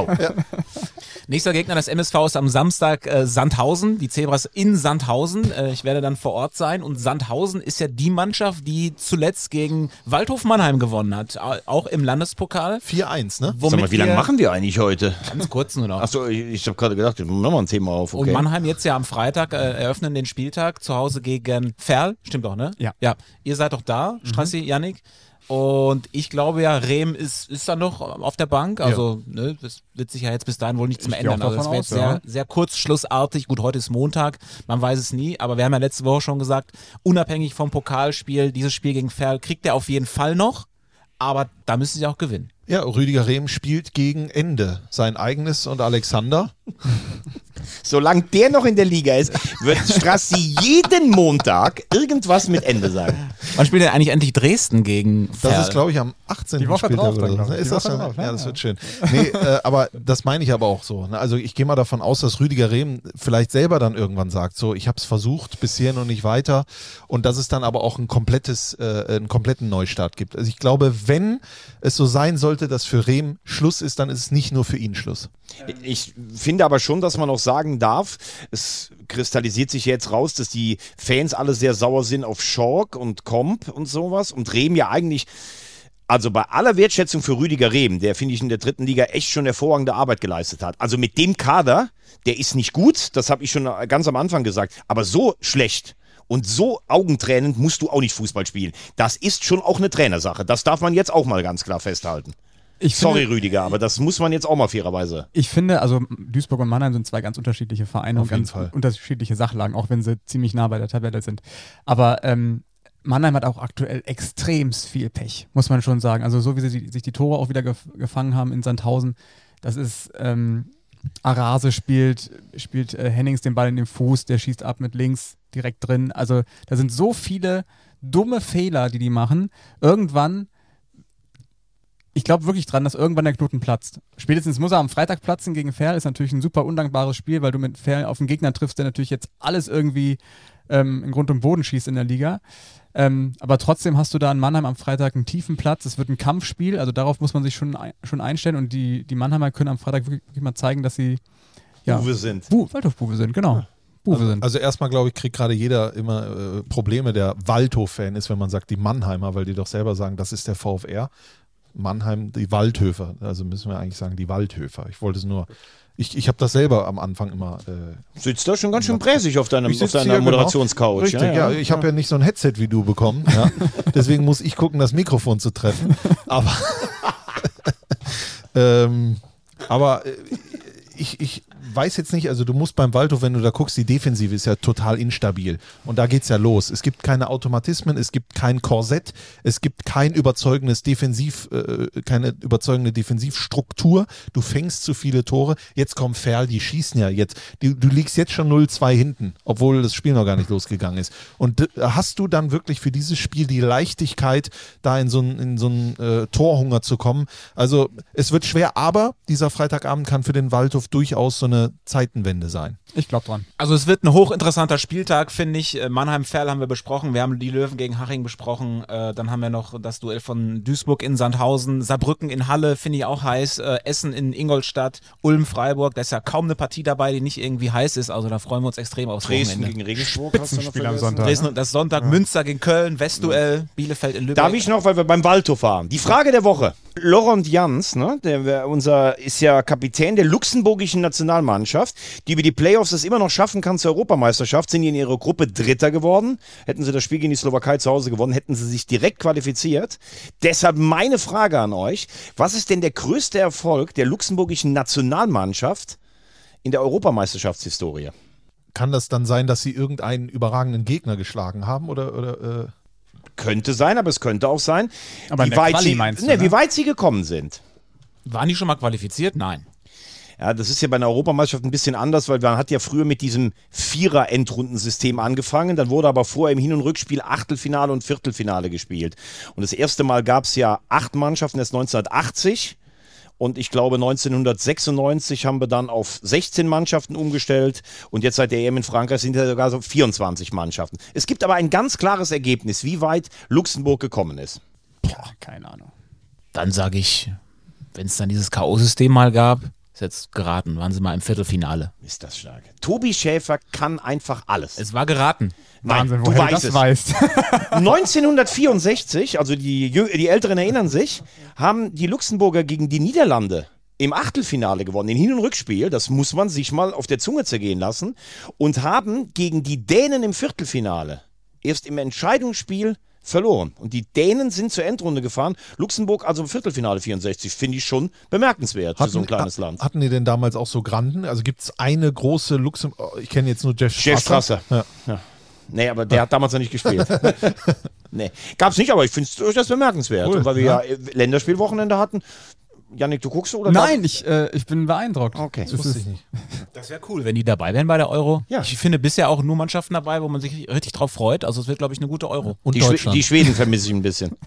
Nächster Gegner des MSV ist am Samstag äh, Sandhausen, die Zebras in Sandhausen. Äh, ich werde dann vor Ort sein und Sandhausen ist ja die Mannschaft, die zuletzt gegen Waldhof Mannheim gewonnen hat, au- auch im Landespokal. 4-1, ne? Sag mal, wie lange machen wir eigentlich heute? Ganz kurz nur noch. Achso, ich, ich habe gerade gedacht, wir machen mal ein Thema auf. Okay. Und Mannheim jetzt ja am Freitag äh, eröffnen den Spieltag zu Hause gegen Ferl. Stimmt doch, ne? Ja. Ja. Ihr seid doch da, Strassi, Yannick. Und ich glaube ja, Rehm ist, ist dann noch auf der Bank. Also, ne, das wird sich ja jetzt bis dahin wohl nichts mehr gehe auch ändern. Also, das wäre jetzt ja. sehr, sehr kurzschlussartig. Gut, heute ist Montag, man weiß es nie. Aber wir haben ja letzte Woche schon gesagt, unabhängig vom Pokalspiel, dieses Spiel gegen Ferl kriegt er auf jeden Fall noch. Aber da müssen sie auch gewinnen. Ja, Rüdiger Rehm spielt gegen Ende sein eigenes und Alexander. Solange der noch in der Liga ist, wird Strassi jeden Montag irgendwas mit Ende sagen. Wann spielt denn eigentlich endlich Dresden gegen Das Ferl? ist, glaube ich, am 18. Die Woche drauf oder dann, so. ich. Ist Die das Woche schon? drauf, ja, ja, das wird schön. Nee, äh, aber das meine ich aber auch so. Ne? Also ich gehe mal davon aus, dass Rüdiger Rehm vielleicht selber dann irgendwann sagt, so ich habe es versucht, bisher noch nicht weiter und dass es dann aber auch ein komplettes, äh, einen kompletten Neustart gibt. Also ich glaube, wenn es so sein sollte, dass für Rehm Schluss ist, dann ist es nicht nur für ihn Schluss. Ich finde aber schon, dass man auch sagen darf, es kristallisiert sich jetzt raus, dass die Fans alle sehr sauer sind auf Schork und Komp und sowas und Rehm ja eigentlich, also bei aller Wertschätzung für Rüdiger Rehm, der finde ich in der dritten Liga echt schon hervorragende Arbeit geleistet hat. Also mit dem Kader, der ist nicht gut, das habe ich schon ganz am Anfang gesagt, aber so schlecht. Und so augentränend musst du auch nicht Fußball spielen. Das ist schon auch eine Trainersache. Das darf man jetzt auch mal ganz klar festhalten. Ich Sorry, finde, Rüdiger, aber das muss man jetzt auch mal fairerweise. Ich finde, also Duisburg und Mannheim sind zwei ganz unterschiedliche Vereine und ganz Fall. unterschiedliche Sachlagen, auch wenn sie ziemlich nah bei der Tabelle sind. Aber ähm, Mannheim hat auch aktuell extremst viel Pech, muss man schon sagen. Also so wie sie sich die Tore auch wieder gef gefangen haben in Sandhausen, das ist ähm, Arase spielt, spielt äh, Hennings den Ball in den Fuß, der schießt ab mit links direkt drin. Also da sind so viele dumme Fehler, die die machen. Irgendwann ich glaube wirklich dran, dass irgendwann der Knoten platzt. Spätestens muss er am Freitag platzen gegen Ferl. Ist natürlich ein super undankbares Spiel, weil du mit Ferl auf einen Gegner triffst, der natürlich jetzt alles irgendwie ähm, in Grund und Boden schießt in der Liga. Ähm, aber trotzdem hast du da in Mannheim am Freitag einen tiefen Platz. Es wird ein Kampfspiel, also darauf muss man sich schon, ein, schon einstellen. Und die, die Mannheimer können am Freitag wirklich, wirklich mal zeigen, dass sie ja, Uwe sind. Bu Waldhof-Buwe sind, genau. Buwe sind. Also erstmal, glaube ich, kriegt gerade jeder immer äh, Probleme, der Waldhof-Fan ist, wenn man sagt, die Mannheimer, weil die doch selber sagen, das ist der VfR. Mannheim, die Waldhöfer. Also müssen wir eigentlich sagen, die Waldhöfer. Ich wollte es nur. Ich, ich habe das selber am Anfang immer. Äh, Sitzt da schon ganz schön präsig auf, deinem, auf deiner genau. Moderationscouch. Richtig, ja. Ich habe ja nicht so ein Headset wie du bekommen. Ja. Deswegen muss ich gucken, das Mikrofon zu treffen. Aber, ähm, aber äh, ich, ich weiß jetzt nicht, also du musst beim Waldhof, wenn du da guckst, die Defensive ist ja total instabil. Und da geht's ja los. Es gibt keine Automatismen, es gibt kein Korsett, es gibt kein überzeugendes Defensiv, äh, keine überzeugende Defensivstruktur. Du fängst zu viele Tore. Jetzt kommt Ferl, die schießen ja jetzt. Du, du liegst jetzt schon 0-2 hinten, obwohl das Spiel noch gar nicht losgegangen ist. Und d- hast du dann wirklich für dieses Spiel die Leichtigkeit, da in so einen in so äh, Torhunger zu kommen? Also es wird schwer, aber dieser Freitagabend kann für den Waldhof durchaus so eine Zeitenwende sein. Ich glaube dran. Also es wird ein hochinteressanter Spieltag, finde ich. Äh, Mannheim-Ferl haben wir besprochen, wir haben die Löwen gegen Haching besprochen, äh, dann haben wir noch das Duell von Duisburg in Sandhausen, Saarbrücken in Halle, finde ich auch heiß, äh, Essen in Ingolstadt, Ulm-Freiburg, da ist ja kaum eine Partie dabei, die nicht irgendwie heiß ist, also da freuen wir uns extrem aufs Dresden Wochenende. gegen Regensburg hast du noch am. Sonntag. Dresden und das Sonntag, Münster gegen Köln, Westduell, Bielefeld in Lübeck. Darf ich noch, weil wir beim Waldhof waren. Die Frage der Woche. Laurent Jans, ne, der unser ist ja Kapitän der luxemburgischen Nationalmannschaft, die über die Playoffs es immer noch schaffen kann zur Europameisterschaft, sind in ihrer Gruppe Dritter geworden. Hätten sie das Spiel gegen die Slowakei zu Hause gewonnen, hätten sie sich direkt qualifiziert. Deshalb meine Frage an euch: Was ist denn der größte Erfolg der luxemburgischen Nationalmannschaft in der Europameisterschaftshistorie? Kann das dann sein, dass sie irgendeinen überragenden Gegner geschlagen haben oder, oder äh Könnte sein, aber es könnte auch sein, Aber wie, weit Quali sie, meinst du, ne, wie weit sie gekommen sind. Waren die schon mal qualifiziert? Nein. Ja, das ist ja bei einer Europameisterschaft ein bisschen anders, weil man hat ja früher mit diesem Vierer-Endrundensystem angefangen. Dann wurde aber vorher im Hin- und Rückspiel Achtelfinale und Viertelfinale gespielt. Und das erste Mal gab es ja acht Mannschaften, ist 1980. Und ich glaube, 1996 haben wir dann auf 16 Mannschaften umgestellt. Und jetzt seit der EM in Frankreich sind ja sogar so 24 Mannschaften. Es gibt aber ein ganz klares Ergebnis, wie weit Luxemburg gekommen ist. Boah, keine Ahnung. Dann sage ich, wenn es dann dieses K.O.-System mal gab, ist jetzt geraten, waren sie mal im Viertelfinale. Ist das stark. Tobi Schäfer kann einfach alles. Es war geraten. Wahnsinn, du woher du weißt das es. weißt. 1964, also die, die Älteren erinnern sich, haben die Luxemburger gegen die Niederlande im Achtelfinale gewonnen, in Hin- und Rückspiel, das muss man sich mal auf der Zunge zergehen lassen, und haben gegen die Dänen im Viertelfinale erst im Entscheidungsspiel verloren. Und die Dänen sind zur Endrunde gefahren. Luxemburg also im Viertelfinale 64, finde ich schon bemerkenswert für so ein kleines Land. Hatten die denn damals auch so Granden? Also gibt es eine große Luxemburg, ich kenne jetzt nur Jeff Strasser. Jeff Strasser. Ja. Ja. Nee, aber der hat damals noch nicht gespielt. nee. Gab's nicht, aber ich finde es durchaus bemerkenswert. Cool, Und weil wir ja. ja, äh, Länderspielwochenende hatten. Janik, du guckst oder? Nein, ich, äh, ich bin beeindruckt. Okay. Das Wusste ist, ich nicht. Das wäre cool, wenn die dabei wären bei der Euro. Ja. Ich finde bisher auch nur Mannschaften dabei, wo man sich richtig drauf freut. Also es wird, glaube ich, eine gute Euro. Und Die, Schwe Deutschland. die Schweden vermisse ich ein bisschen.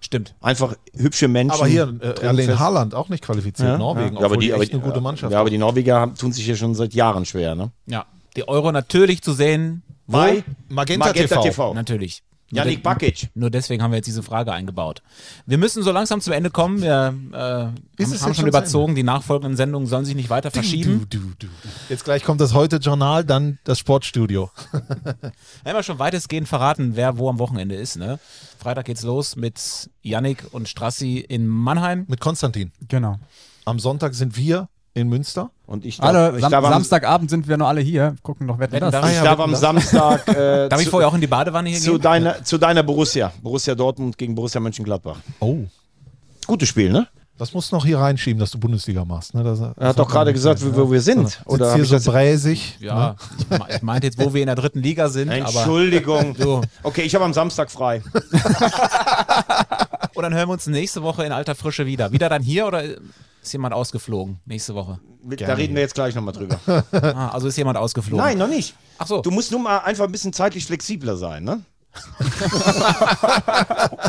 Stimmt. Einfach hübsche Menschen. aber hier, äh, Erling. Haaland auch nicht qualifiziert. Ja, Norwegen, ja. aber die, die aber echt eine gute Mannschaft Ja, aber die Norweger haben, tun sich ja schon seit Jahren schwer, ne? Ja. Die Euro natürlich zu sehen. Wo? Bei Magenta, Magenta TV. TV. Natürlich. Nur Janik Bakic. Nur deswegen haben wir jetzt diese Frage eingebaut. Wir müssen so langsam zum Ende kommen. Wir äh, haben, haben schon schon überzogen. Die nachfolgenden Sendungen sollen sich nicht weiter verschieben. Du, du, du. Jetzt gleich kommt das Heute-Journal, dann das Sportstudio. Wir haben ja schon weitestgehend verraten, wer wo am Wochenende ist. Ne? Freitag geht's los mit Yannick und Strassi in Mannheim. Mit Konstantin. genau. Am Sonntag sind wir in Münster. Und ich darf, Alle, ich Sam darf am, Samstagabend sind wir noch alle hier. Gucken noch, wer denn Wetten, das? darf ich ja, darf am das. Samstag äh, Darf ich vorher auch in die Badewanne hier zu, gehen? deiner, zu deiner Borussia. Borussia Dortmund gegen Borussia Mönchengladbach. Oh. Gutes Spiel, ne? Das musst du noch hier reinschieben, dass du Bundesliga machst. Ne? Das, Er hat doch gerade gesagt, wo, wo wir sind. Oder Oder hab hier so das bräsig. Ja, Ne? ich, me- ich meinte jetzt, wo wir in der dritten Liga sind. Aber, Entschuldigung. so. Okay, ich habe am Samstag frei. und dann hören wir uns nächste Woche in alter Frische wieder. Wieder dann hier oder ist jemand ausgeflogen nächste Woche? Da reden wir jetzt gleich nochmal drüber. Ah, also ist jemand ausgeflogen. Nein, noch nicht. Ach so. Du musst nur mal einfach ein bisschen zeitlich flexibler sein, ne?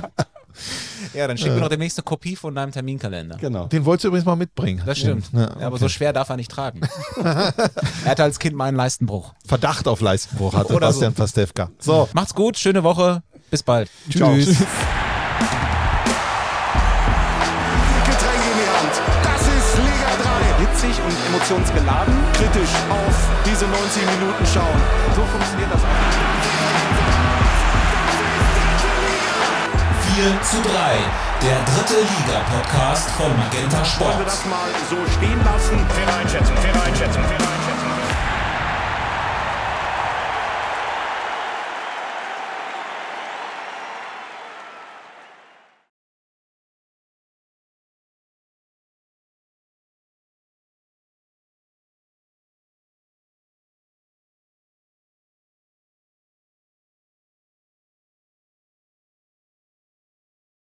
Ja, dann schick mir noch demnächst eine Kopie von deinem Terminkalender. Genau. Den wolltest du übrigens mal mitbringen. Das stimmt. Ja, Ja, aber so schwer darf er nicht tragen. er hatte als Kind mal einen Leistenbruch. Verdacht auf Leistenbruch hatte Oder Bastian Pastewka. So, Macht's gut, schöne Woche. Bis bald. tschüss. Getränke emotionsgeladen. Kritisch auf diese 90 Minuten schauen. So funktioniert das auch. 4 zu 3, der dritte Liga-Podcast von Magenta Wollen wir Sport. das mal so stehen lassen? Faire Einschätzung, faire Einschätzung, faire Einschätzung.